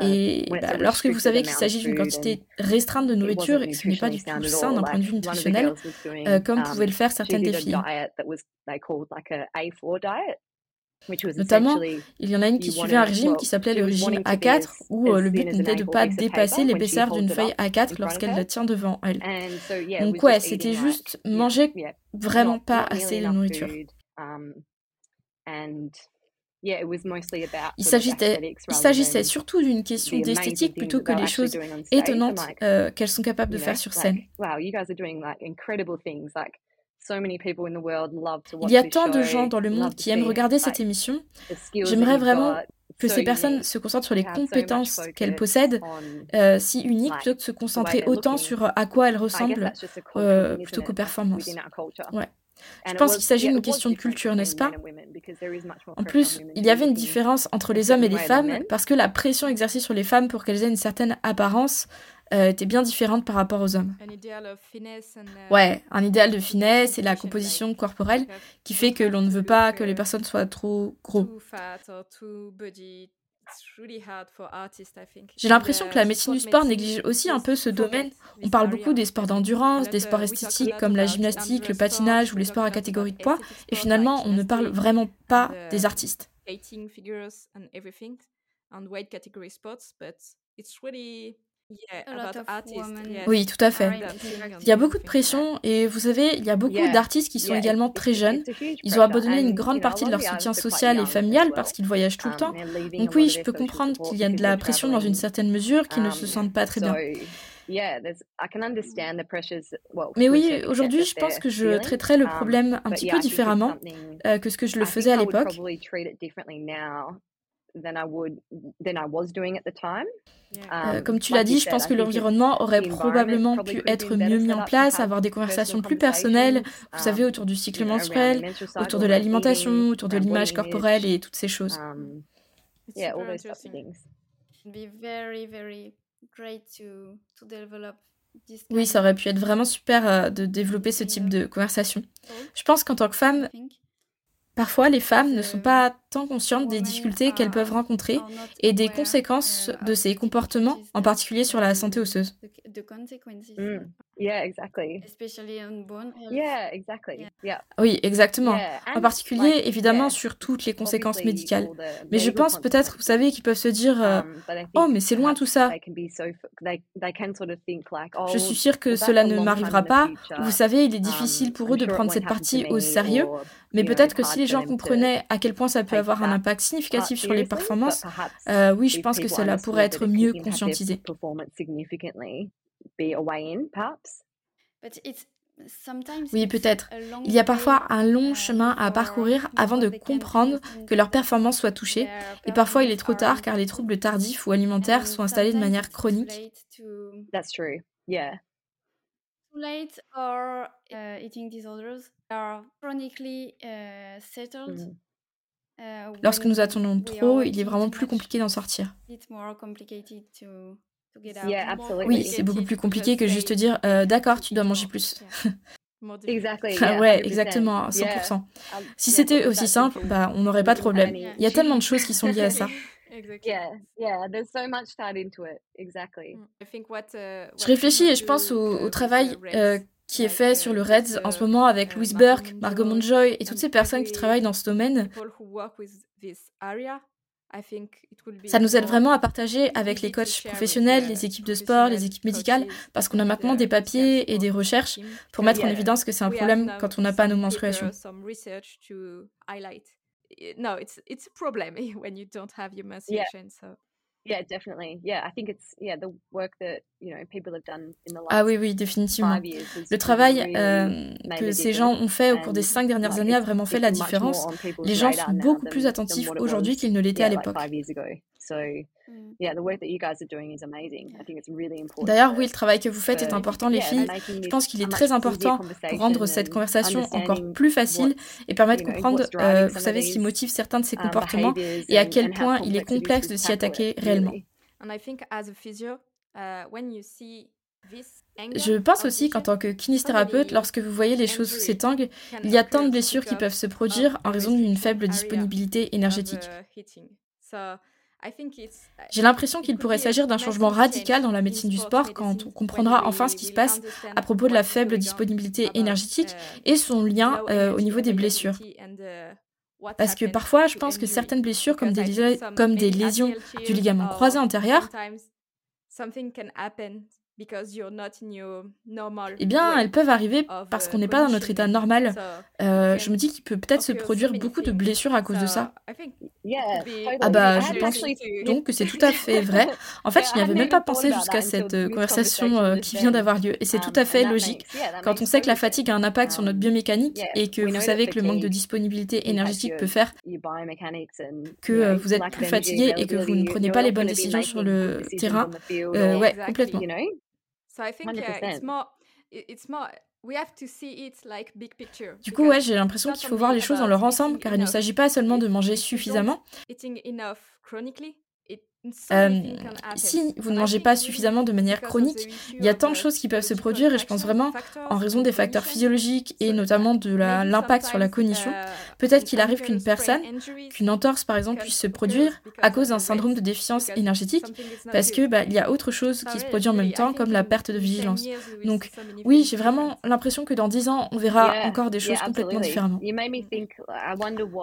Et bah, lorsque vous savez qu'il s'agit d'une quantité restreinte de nourriture et que ce n'est pas du tout sain d'un point de vue nutritionnel, euh, comme pouvaient le faire certaines des filles. Notamment, il y en a une qui suivait un régime qui s'appelait le régime A4, où euh, le but n'était de ne pas dépasser l'épaisseur d'une feuille A4 lorsqu'elle la tient devant elle. Donc ouais, c'était juste manger vraiment pas assez de nourriture. Um, il s'agissait surtout d'une question d'esthétique plutôt que les choses étonnantes euh, qu'elles sont capables de faire sur scène. Il y a tant de gens dans le monde qui aiment regarder cette émission. J'aimerais vraiment que ces personnes se concentrent sur les compétences qu'elles possèdent, euh, si uniques, plutôt que de se concentrer autant sur à quoi elles ressemblent, euh, plutôt qu'aux performances. Ouais. Je pense qu'il s'agit d'une question de culture, n'est-ce pas? En plus, il y avait une différence entre les hommes et les femmes parce que la pression exercée sur les femmes pour qu'elles aient une certaine apparence euh, était bien différente par rapport aux hommes. Uh, ouais, un idéal de finesse et la composition corporelle qui fait que l'on ne veut pas que les personnes soient trop gros. J'ai l'impression que la médecine du sport néglige aussi un peu ce domaine. On parle beaucoup des sports d'endurance, des sports esthétiques comme la gymnastique, le patinage ou les sports à catégorie de poids, et finalement on ne parle vraiment pas des artistes. Oui, tout à fait. Il y a beaucoup de pression et vous savez, il y a beaucoup d'artistes qui sont également très jeunes. Ils ont abandonné une grande partie de leur soutien social et familial parce qu'ils voyagent tout le temps. Donc oui, je peux comprendre qu'il y a de la pression dans une certaine mesure, qu'ils ne se sentent pas très bien. Mais oui, aujourd'hui, je pense que je traiterai le problème un petit peu différemment euh, que ce que je le faisais à l'époque. Euh, comme tu l'as dit, je pense que l'environnement aurait probablement pu être mieux mis en place, avoir des conversations plus personnelles, vous savez, autour du cycle menstruel, autour de l'alimentation, autour de l'image corporelle et toutes ces choses. Oui, ça aurait pu être vraiment super euh, de développer ce type de conversation. Je pense qu'en tant que femme, Parfois, les femmes ne sont pas tant conscientes des difficultés qu'elles peuvent rencontrer et des conséquences de ces comportements, en particulier sur la santé osseuse. Oui, exactement. En particulier, évidemment, sur toutes les conséquences médicales. Mais je pense peut-être, vous savez, qu'ils peuvent se dire euh, um, Oh, mais c'est loin tout ça. Je suis sûre que cela ne m'arrivera pas. Vous savez, il est difficile um, pour eux de prendre cette partie au sérieux. Mais peut-être que si les gens comprenaient à quel point ça peut avoir un impact significatif sur les performances, euh, oui, je pense que cela pourrait être mieux conscientisé. Oui, peut-être. Il y a parfois un long uh, chemin à parcourir avant de comprendre que leur performance soit touchée, et parfois il est trop tard car les troubles tardifs ou alimentaires sont installés de manière chronique. Lorsque nous attendons trop, il est vraiment plus compliqué d'en sortir. Oui, c'est beaucoup plus compliqué que juste dire euh, d'accord, tu dois manger plus. ouais, exactement, 100%. Si c'était aussi simple, bah, on n'aurait pas de problème. Il y a tellement de choses qui sont liées à ça. Je réfléchis et je pense au, travail euh, qui est fait sur le Reds en ce moment avec Louis Burke, Margot Monjoy et toutes ces personnes qui travaillent dans ce domaine. Ça nous aide vraiment à partager avec les coachs professionnels, les équipes de sport, les équipes médicales, parce qu'on a maintenant des papiers et des recherches pour mettre en évidence que c'est un problème quand on n'a pas nos menstruations. No, it's it's a problem when you don't have your menstruation. So. Ah oui, oui, définitivement. Le travail euh, que ces gens ont fait au cours des cinq dernières années a vraiment fait la différence. Les gens sont beaucoup plus attentifs aujourd'hui qu'ils ne l'étaient à l'époque. D'ailleurs, oui, le travail que vous faites est important, les filles. Je pense qu'il est très important pour rendre cette conversation encore plus facile et permettre de comprendre, euh, vous savez, ce qui motive certains de ces um, comportements et à quel point il est complexe de s'y attaquer réellement. Je pense aussi qu'en tant que kinésithérapeute, lorsque vous voyez les choses sous cet angle, il y a tant de blessures qui peuvent se produire en raison d'une faible disponibilité énergétique. J'ai l'impression qu'il pourrait s'agir d'un changement radical dans la médecine du sport quand on comprendra enfin ce qui se passe à propos de la faible disponibilité énergétique et son lien euh, au niveau des blessures. Parce que parfois, je pense que certaines blessures, comme des, comme des lésions du ligament croisé antérieur, eh bien, elles peuvent arriver parce qu'on n'est pas dans notre état normal. Euh, je me dis qu'il peut peut-être se produire beaucoup de blessures à cause de ça. Ah bah, je pense donc que c'est tout à fait vrai. En fait, je n'y avais même pas pensé jusqu'à cette euh, conversation euh, qui vient d'avoir lieu. Et c'est tout à fait logique. Quand on sait que la fatigue a un impact sur notre biomécanique et que vous savez que le manque de disponibilité énergétique peut faire que vous êtes plus fatigué et que vous ne prenez pas les bonnes décisions sur le terrain, ouais, complètement. Du coup, ouais, j'ai l'impression qu'il faut voir les choses dans leur ensemble, car il ne s'agit pas seulement de manger suffisamment. Si vous ne mangez pas suffisamment de manière chronique, il y a tant de choses qui peuvent se produire et je pense vraiment, en raison des facteurs physiologiques et notamment de l'impact sur la cognition, peut-être qu'il arrive qu'une personne, qu'une entorse par exemple, puisse se produire à cause d'un syndrome de déficience énergétique, parce que bah, il y a autre chose qui se produit en même temps, comme la perte de vigilance. Donc oui, j'ai vraiment l'impression que dans 10 ans, on verra encore des choses complètement différemment.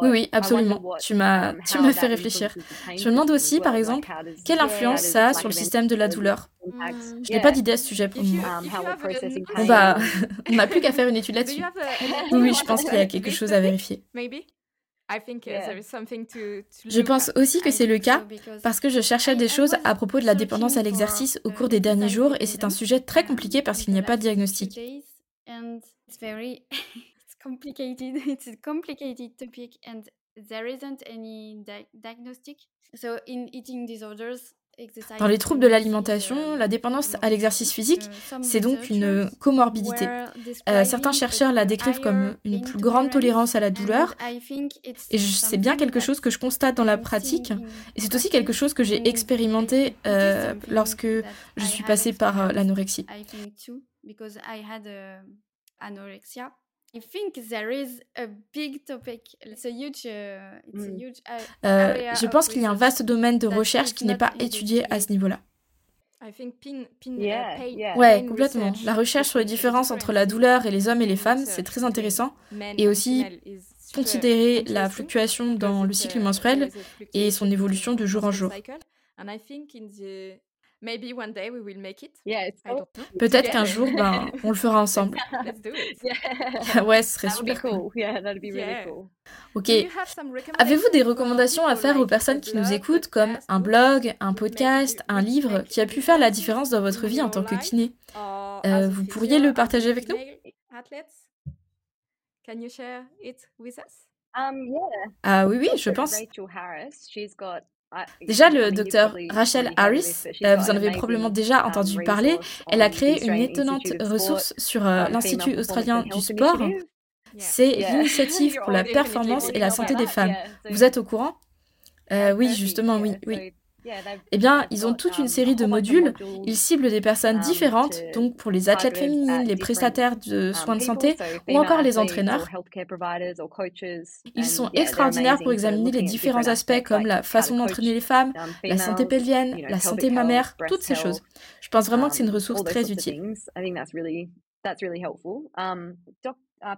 Oui, oui, absolument. Tu m'as, tu m'as fait réfléchir. Je me demande aussi, par exemple, quelle influence ça a sur le système de la douleur Je n'ai pas d'idée à ce sujet pour moi. Bon bah, on n'a plus qu'à faire une étude là-dessus. Oui, oui, je pense qu'il y a quelque chose à vérifier. Je pense aussi que c'est le cas parce que je cherchais des choses à propos de la dépendance à l'exercice au cours des derniers jours et c'est un sujet très compliqué parce qu'il n'y a pas de diagnostic. Dans les troubles de l'alimentation, la dépendance à l'exercice physique, c'est donc une comorbidité. Euh, certains chercheurs la décrivent comme une plus grande tolérance à la douleur, et c'est bien quelque chose que je constate dans la pratique, et c'est aussi quelque chose que j'ai expérimenté euh, lorsque je suis passée par euh, l'anorexie. I think there is a big topic. It's a huge, uh, it's a mm. huge uh, euh, je pense qu'il y a un vaste domaine de recherche qui n'est pas étudié à ce niveau-là. Uh, ouais, complètement. La recherche sur les différences entre la douleur et les hommes et les femmes, c'est très intéressant. Et aussi considérer la fluctuation dans le cycle menstruel et son évolution de jour en jour. Maybe one day we will make it. Peut-être qu'un jour, ben, on le fera ensemble. ouais, ce serait super cool. Ok. Avez-vous des recommandations à faire aux personnes qui nous écoutent, comme un blog, un podcast, un livre, qui a pu faire la différence dans votre vie en tant que kiné? euh, Vous pourriez le partager avec nous? um, Ah oui, oui, je pense. Ah, déjà, le docteur Rachel Harris, euh, vous en avez probablement déjà entendu parler, elle a créé une étonnante ressource sur euh, l'Institut australien du sport. C'est l'initiative pour la performance et la santé des femmes. Vous êtes au courant? Euh, Oui, justement, oui. oui. Eh bien, ils ont toute une série de modules. Ils ciblent des personnes um, différentes, donc pour les athlètes féminines, les prestataires de um, soins de santé ou encore les entraîneurs. Ils sont extraordinaires pour examiner les différents aspects comme la façon d'entraîner les femmes, um, la santé pelvienne, la santé mammaire, toutes ces choses. Je pense vraiment que c'est une ressource très utile. Uh,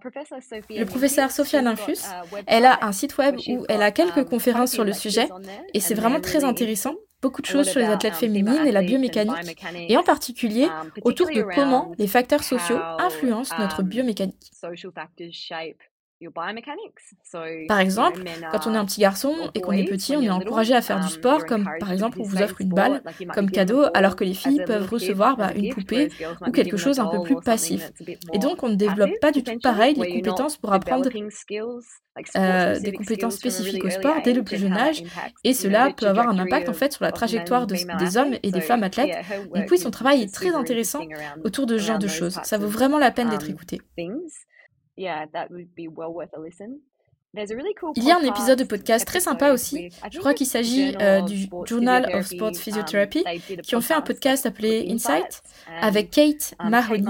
le professeur Sophia Nymphus, elle a un site web où elle a quelques um, conférences sur le sujet et c'est vraiment très intéressant. Beaucoup de choses sur les athlètes um, féminines et la biomécanique, et en particulier um, autour de comment les facteurs sociaux influencent notre biomécanique. Par exemple, quand on est un petit garçon et qu'on est petit, on est encouragé à faire du um, sport, comme par exemple on vous offre une balle comme cadeau, alors que les filles peuvent recevoir bah, une poupée ou quelque chose un peu plus passif. Et donc on ne développe pas du tout pareil les compétences pour apprendre euh, des compétences spécifiques au sport dès le plus jeune âge, et cela peut avoir un impact en fait sur la trajectoire des hommes et des femmes athlètes. Du coup, son travail est très intéressant autour de ce genre de choses. Ça vaut vraiment la peine d'être écouté. Yeah, that would be well worth a listen. Il y a un épisode de podcast très sympa aussi. Je crois qu'il s'agit euh, du Journal of Sport um, Physiotherapy qui ont fait un podcast appelé Insight avec Kate um, Mahoney.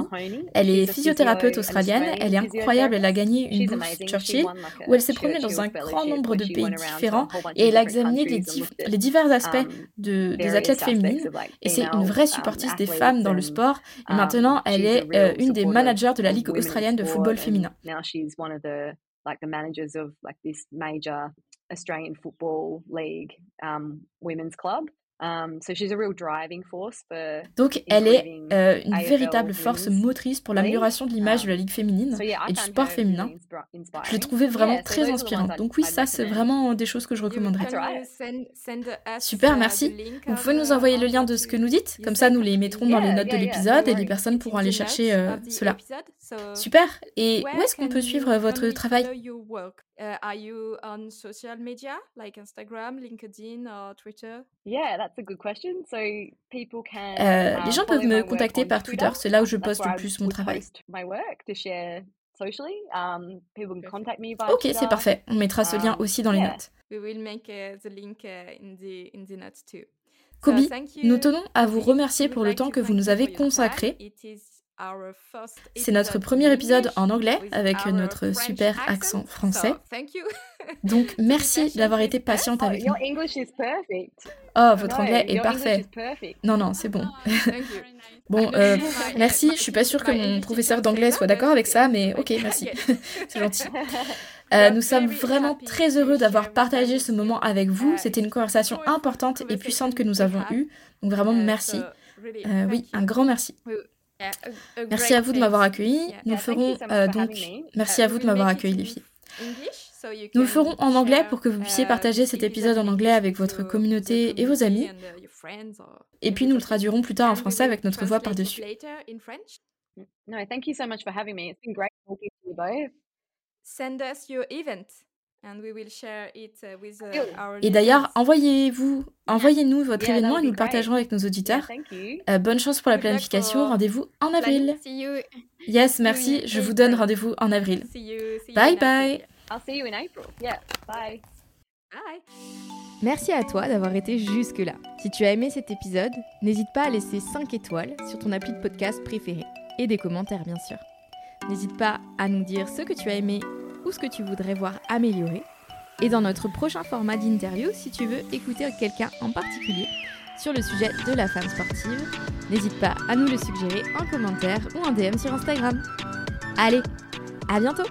Elle est physiothérapeute australienne. Elle est incroyable. Elle a gagné une bourse Churchill où elle s'est promenée dans un grand nombre de pays différents et elle a examiné les, divers aspects um, de, des athlètes féminines. Et c'est une vraie supportrice des femmes dans le sport. Et maintenant, elle est euh, une des managers de la Ligue australienne de football féminin like the managers of like this major Australian Football League um, women's club. Donc, elle est euh, une véritable force motrice pour l'amélioration de l'image de la um, Ligue féminine et du sport féminin. Je l'ai trouvée vraiment très inspirante. Donc oui, ça, c'est vraiment des choses que je recommanderais. Super, merci. Vous pouvez nous envoyer le lien de ce que nous dites. Comme ça, nous les mettrons dans les notes de l'épisode et les personnes pourront aller chercher euh, cela. Super. Et où est-ce qu'on peut suivre votre travail? Uh, are you on social media like Instagram, LinkedIn or Twitter? Yeah, that's a good question. So people can. Euh, les um, gens peuvent me contacter par Twitter. C'est là où je poste le plus mon travail. Um, ok, c'est parfait. On mettra ce lien um, aussi dans les notes. We will make uh, the link uh, in the in the notes too. Kobe, nous tenons à vous remercier pour le temps que vous nous avez consacré. C'est notre premier épisode en anglais avec notre super accent français. Donc merci d'avoir été patiente avec nous. Oh, votre anglais est parfait. Non, non, c'est bon. bon, euh, merci. Je suis pas sûre que mon professeur d'anglais soit d'accord avec ça, mais ok, merci. c'est gentil. Euh, nous sommes vraiment très heureux d'avoir partagé ce moment avec vous. C'était une conversation importante et puissante que nous avons eue. Donc vraiment, merci. Euh, oui, un grand merci. Merci à vous de m'avoir accueilli. Nous le ferons donc. Merci à vous de m'avoir accueilli, les filles. Nous le ferons en anglais pour que vous puissiez partager cet épisode en anglais avec votre communauté et vos amis. Et puis nous le traduirons plus tard en français avec notre voix par-dessus. Et d'ailleurs, envoyez-vous, envoyez-nous votre événement et nous le partagerons avec nos auditeurs. Euh, bonne chance pour la planification. Rendez-vous en avril. Yes, merci. Je vous donne rendez-vous en avril. Bye bye. Merci à toi d'avoir été jusque-là. Si tu as aimé cet épisode, n'hésite pas à laisser 5 étoiles sur ton appli de podcast préféré et des commentaires bien sûr. N'hésite pas à nous dire ce que tu as aimé ou ce que tu voudrais voir améliorer. Et dans notre prochain format d'interview, si tu veux écouter quelqu'un en particulier sur le sujet de la femme sportive, n'hésite pas à nous le suggérer en commentaire ou en DM sur Instagram. Allez, à bientôt